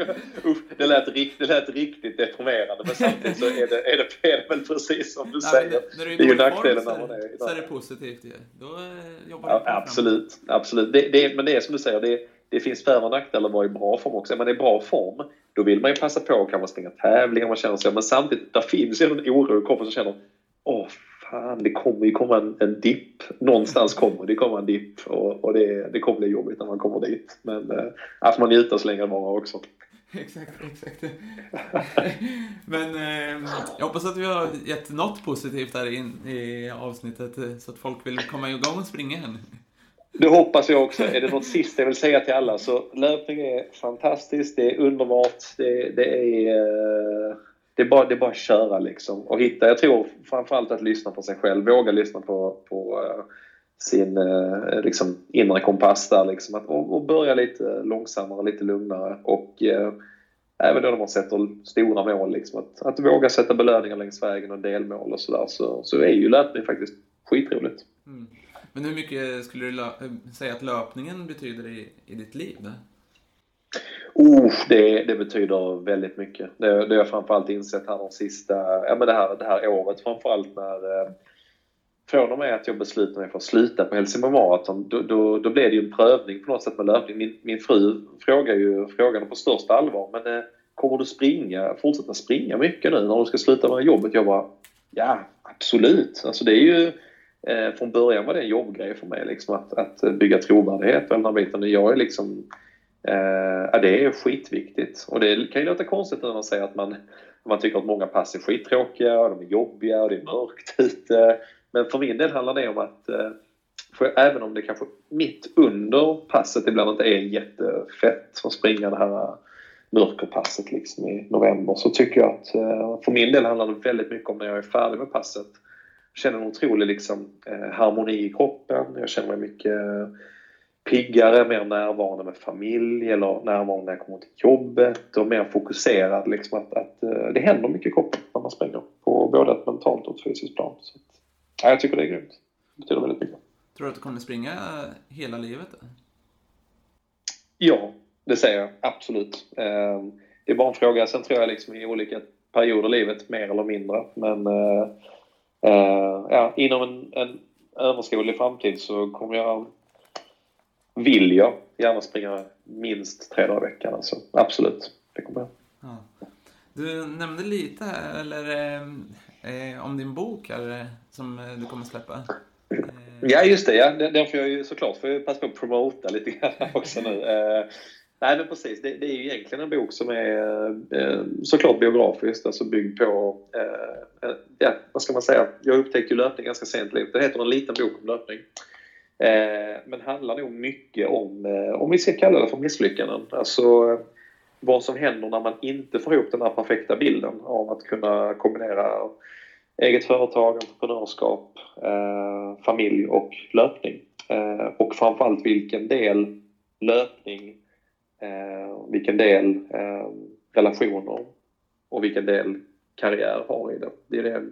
Usch, det, lät rikt, det lät riktigt deprimerande men samtidigt så är det, är det, är det väl precis som du Nej, säger. När, när du är det är ju nackdelen när man är Så är det positivt ju. Då eh, jobbar ja, Absolut, framåt. absolut. Det, det, men det är som du säger, det, det finns för och nackdelar att vara i bra form också. Är man i bra form, då vill man ju passa på, och kanske springa tävlingar, man känner sig, men samtidigt, där finns ju en oro i kroppen som känner åh fan, det kommer ju komma en, en dipp. Någonstans kommer det komma en dipp och, och det, det kommer bli jobbigt när man kommer dit. Men äh, att man njuta så länge det varar också. Exakt, exakt. Men eh, jag hoppas att vi har gett något positivt här in, i avsnittet eh, så att folk vill komma igång och springa igen. Det hoppas jag också. Är det något sista jag vill säga till alla så löpning är fantastiskt, det är underbart, det, det är eh, det är, bara, det är bara att köra liksom och hitta. Jag tror framförallt att lyssna på sig själv, våga lyssna på, på eh, sin eh, liksom, inre kompass där liksom. Att, och, och, börja lite långsammare, lite lugnare och även då när man sätter stora mål liksom. Att, att våga sätta belöningar längs vägen och delmål och sådär så, så är ju löpning faktiskt skitroligt. Mm. Men hur mycket skulle du säga att löpningen betyder i, i ditt liv? Oh, det, det betyder väldigt mycket. Det, det har jag framförallt insett här de sista, ja men det här, det här året framförallt när, eh, från och med att jag beslutade mig för att sluta på Helsingborg Marathon, då, då, då blev det ju en prövning på något sätt med löpning. Min, min fru frågar ju frågan på största allvar, men eh, kommer du springa, fortsätta springa mycket nu när du ska sluta med jobbet? Jag bara, ja absolut. Alltså det är ju, eh, från början var det en jobbgrej för mig liksom att, att bygga trovärdighet och den här biten. Jag är liksom, eh, ja, det är skitviktigt. Och det kan ju låta konstigt när man säger att man, man tycker att många pass är skittråkiga, och de är jobbiga och det är mörkt ute. Men för min del handlar det om att eh, för även om det kanske mitt under passet ibland inte är jättefett att springa det här mörkerpasset liksom i november så tycker jag att eh, för min del handlar det väldigt mycket om när jag är färdig med passet. Känner en otrolig liksom, eh, harmoni i kroppen. Jag känner mig mycket piggare, mer närvarande med familj eller närvarande när jag kommer till jobbet och mer fokuserad. Liksom att, att det händer mycket i kroppen när man springer på både ett mentalt och ett fysiskt plan. Så att, Ja, jag tycker det är grymt. Det betyder väldigt mycket. Tror du att du kommer springa hela livet? Ja, det säger jag. Absolut. Ehm, det är bara en fråga. Sen tror jag liksom i olika perioder i livet, mer eller mindre. Men uh, ja, inom en, en överskådlig framtid så kommer jag, vill jag gärna springa minst tre dagar i veckan. Alltså. Absolut, det kommer jag. Ja. Du nämnde lite här, eller eh, eh, om din bok här, som du kommer släppa. Eh. Ja, just det. Ja. Den, får jag ju såklart får jag passa på att promota lite grann också nu. Eh, nej, men precis. Det, det, är ju egentligen en bok som är eh, såklart biografiskt, alltså byggd på, eh, eh, ja, vad ska man säga? Jag upptäckte ju löpning ganska sent i livet. Det heter En liten bok om löpning. Eh, men handlar nog mycket om, eh, om vi ska kalla det för misslyckanden. Alltså, vad som händer när man inte får ihop den här perfekta bilden av att kunna kombinera eget företag, entreprenörskap, eh, familj och löpning. Eh, och framförallt vilken del löpning, eh, vilken del eh, relationer och vilken del karriär har i det. Det är det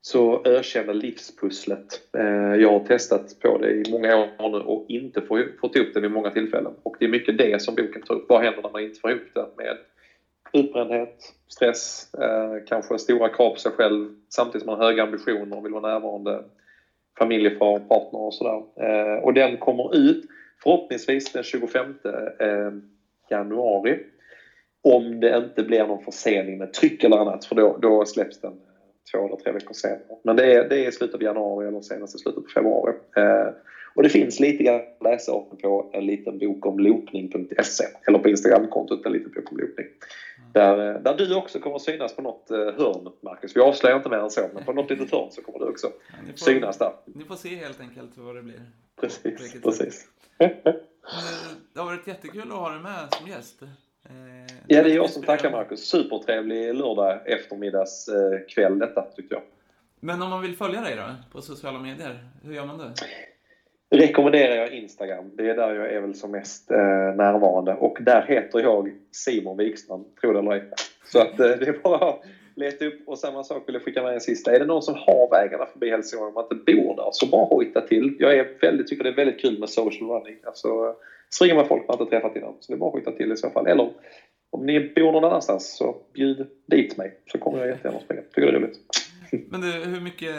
så ökända livspusslet. Eh, jag har testat på det i många år nu och inte fått ihop det vid många tillfällen. Och det är mycket det som boken tar upp. Vad händer när man inte får ihop det med utbrändhet, stress, eh, kanske stora krav på sig själv samtidigt som man har höga ambitioner och vill vara närvarande, familjefar, partner och sådär. Eh, och den kommer ut förhoppningsvis den 25 eh, januari. Om det inte blir någon försening med tryck eller annat för då, då släpps den eh, två eller tre veckor senare. Men det är, det är i slutet av januari eller senast i slutet på februari. Eh, och det finns lite grann att läsa om på en liten bok om loopning.se eller på Instagramkontot en liten bok om loopning. Där, eh, där du också kommer synas på något eh, hörn, Marcus. Vi avslöjar inte mer än så, men på något litet hörn så kommer du också ja, får, synas där. Ni får se helt enkelt vad det blir. Precis, precis. det har varit jättekul att ha dig med som gäst. Eh, ja, det är jag som tackar Marcus. Supertrevlig lördag eftermiddagskväll eh, detta, tycker jag. Men om man vill följa dig då, på sociala medier, hur gör man det? Rekommenderar jag Instagram. Det är där jag är väl som mest eh, närvarande. Och där heter jag Simon Wikström, tro det eller ej. Så att eh, det är bara att leta upp. Och samma sak vill jag skicka med en sista. Är det någon som har vägarna förbi Helsingborg om man inte bor där, så bara hojta till. Jag är väldigt, tycker det är väldigt kul med social running. Alltså, så ringer man folk man inte träffat innan. Så det är bara att skjuta till i så fall. Eller om ni bor någon annanstans så bjud dit mig så kommer jag jättegärna springa. Tycker det är roligt. Men du, hur mycket...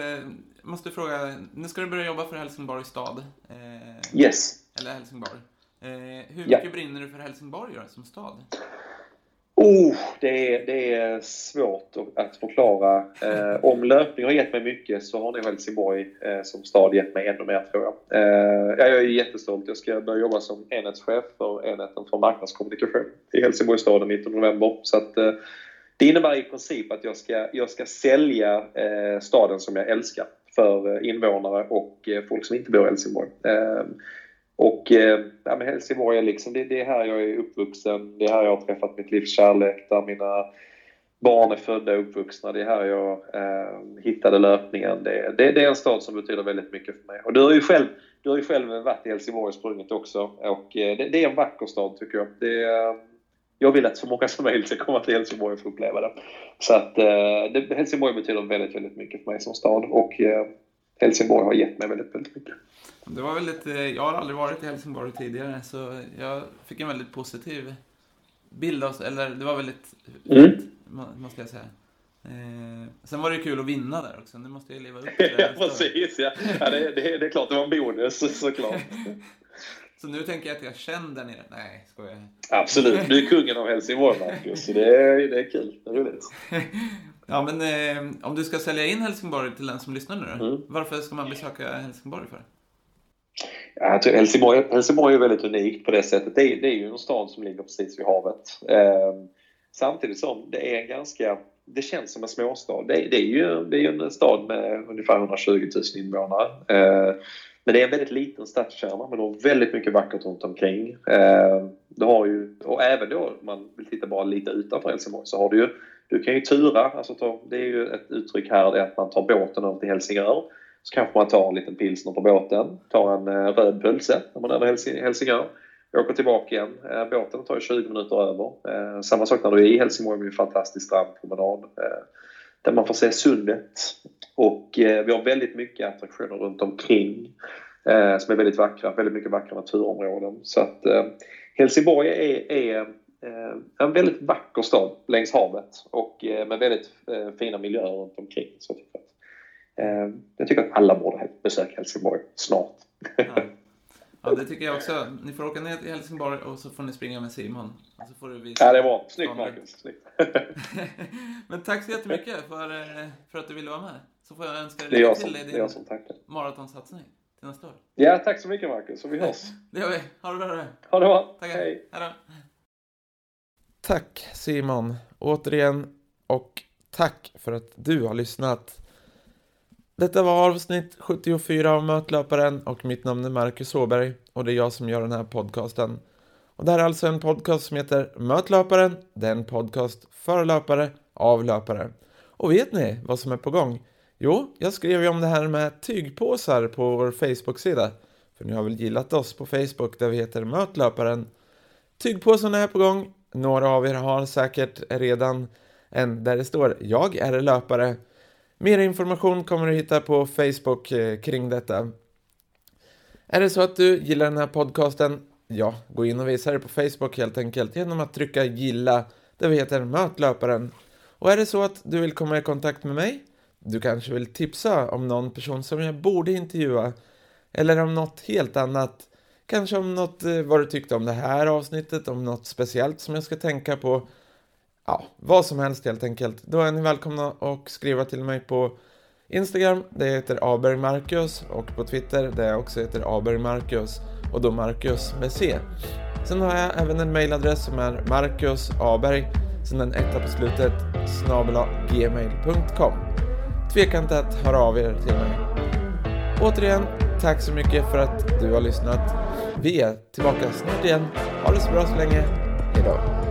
Måste fråga, nu ska du börja jobba för Helsingborg stad. Eh, yes. Eller Helsingborg. Eh, hur mycket ja. brinner du för Helsingborg då, som stad? Oh, det, är, det är svårt att förklara. Eh, om löpning har gett mig mycket så har nog Helsingborg eh, som stad gett mig ännu mer tror jag. Eh, jag är jättestolt. Jag ska börja jobba som enhetschef för enheten för marknadskommunikation i Helsingborgs stad den 19 november. Så att, eh, det innebär i princip att jag ska, jag ska sälja eh, staden som jag älskar för eh, invånare och eh, folk som inte bor i Helsingborg. Ehm, och eh, ja, men Helsingborg är liksom, det, det är här jag är uppvuxen, det är här jag har träffat mitt livs kärlek, där mina barn är födda och uppvuxna. Det är här jag eh, hittade löpningen. Det, det, det, är en stad som betyder väldigt mycket för mig. Och du har ju själv, du har ju själv varit i Helsingborg och sprungit också. Och eh, det, det, är en vacker stad tycker jag. Det, ehm, jag vill att så många som möjligt ska komma till Helsingborg och få uppleva det. Så att eh, Helsingborg betyder väldigt, väldigt mycket för mig som stad. Och eh, Helsingborg har gett mig väldigt, väldigt mycket. Det var väldigt, eh, jag har aldrig varit i Helsingborg tidigare så jag fick en väldigt positiv bild av, eller det var väldigt mm. måste jag säga. Eh, sen var det kul att vinna där också. Nu måste jag leva upp till det. ja, precis. Ja. ja det, det, det, är klart, det var en bonus såklart. Så nu tänker jag att jag känner där nere. Nej, skojar Absolut. Du är kungen av Helsingborg, Marcus. Så det är, det är kul. Det är roligt. ja, men eh, om du ska sälja in Helsingborg till den som lyssnar nu? Mm. Varför ska man besöka Helsingborg för? Tror Helsingborg, Helsingborg är väldigt unikt på det sättet. Det är, det är ju en stad som ligger precis vid havet. Eh, samtidigt som det är en ganska det känns som en småstad. Det, det, är ju det är en stad med ungefär 120 000 invånare. Eh, men det är en väldigt liten stadskärna men du har väldigt mycket vackert runt omkring. Eh, du har ju, och även då om man vill titta bara lite utanför Helsingborg så har du ju, du kan ju tura, alltså ta, det är ju ett uttryck här det är att man tar båten över till Helsingör. Så kanske man tar en liten pilsner på båten, tar en eh, röd pölse när man är över Helsingör. Åker tillbaka igen. Eh, båten tar ju 20 minuter över. Eh, samma sak när du är i Helsingborg med en fantastisk strandpromenad. Eh, där man får se sundet. Och vi har väldigt mycket attraktioner runt omkring som är väldigt vackra. Väldigt mycket vackra naturområden. Så att Helsingborg är, är en väldigt vacker stad längs havet och med väldigt fina miljöer runt omkring. Så jag, tycker att, jag tycker att alla borde besöka Helsingborg snart. Ja. Ja, det tycker jag också. Ni får åka ner till Helsingborg och så får ni springa med Simon. Och så får du visa ja, det var Snyggt Marcus. Snyggt. Men tack så jättemycket för, eh, för att du ville vara med. Så får jag önska dig lycka till i din maratonsatsning till nästa år. Ja, tack så mycket Marcus. Och vi hörs. Det gör vi. Ha det bra. Ha det bra. Tack. Hej. Hej Tack Simon, återigen. Och tack för att du har lyssnat. Detta var avsnitt 74 av Mötlöparen och mitt namn är Marcus Åberg och det är jag som gör den här podcasten. Och det här är alltså en podcast som heter Mötlöparen. Det är en podcast för löpare, av löpare. Och vet ni vad som är på gång? Jo, jag skrev ju om det här med tygpåsar på vår Facebook-sida. För ni har väl gillat oss på Facebook där vi heter Mötlöparen. Tygpåsarna är på gång. Några av er har säkert redan en där det står Jag är löpare Mer information kommer du hitta på Facebook eh, kring detta. Är det så att du gillar den här podcasten? Ja, gå in och visa det på Facebook helt enkelt genom att trycka gilla där vi heter Mötlöparen. Och är det så att du vill komma i kontakt med mig? Du kanske vill tipsa om någon person som jag borde intervjua? Eller om något helt annat? Kanske om något, eh, vad du tyckte om det här avsnittet, om något speciellt som jag ska tänka på ja, vad som helst helt enkelt. Då är ni välkomna att skriva till mig på Instagram, det heter abergmarcus och på Twitter där jag också heter abergmarcus och då Marcus med C. Sen har jag även en mailadress som är marcusaberg, sen en etta på slutet, snabela gmail.com. Tveka inte att höra av er till mig. Återigen, tack så mycket för att du har lyssnat. Vi är tillbaka snart igen. Ha det så bra så länge. Hejdå.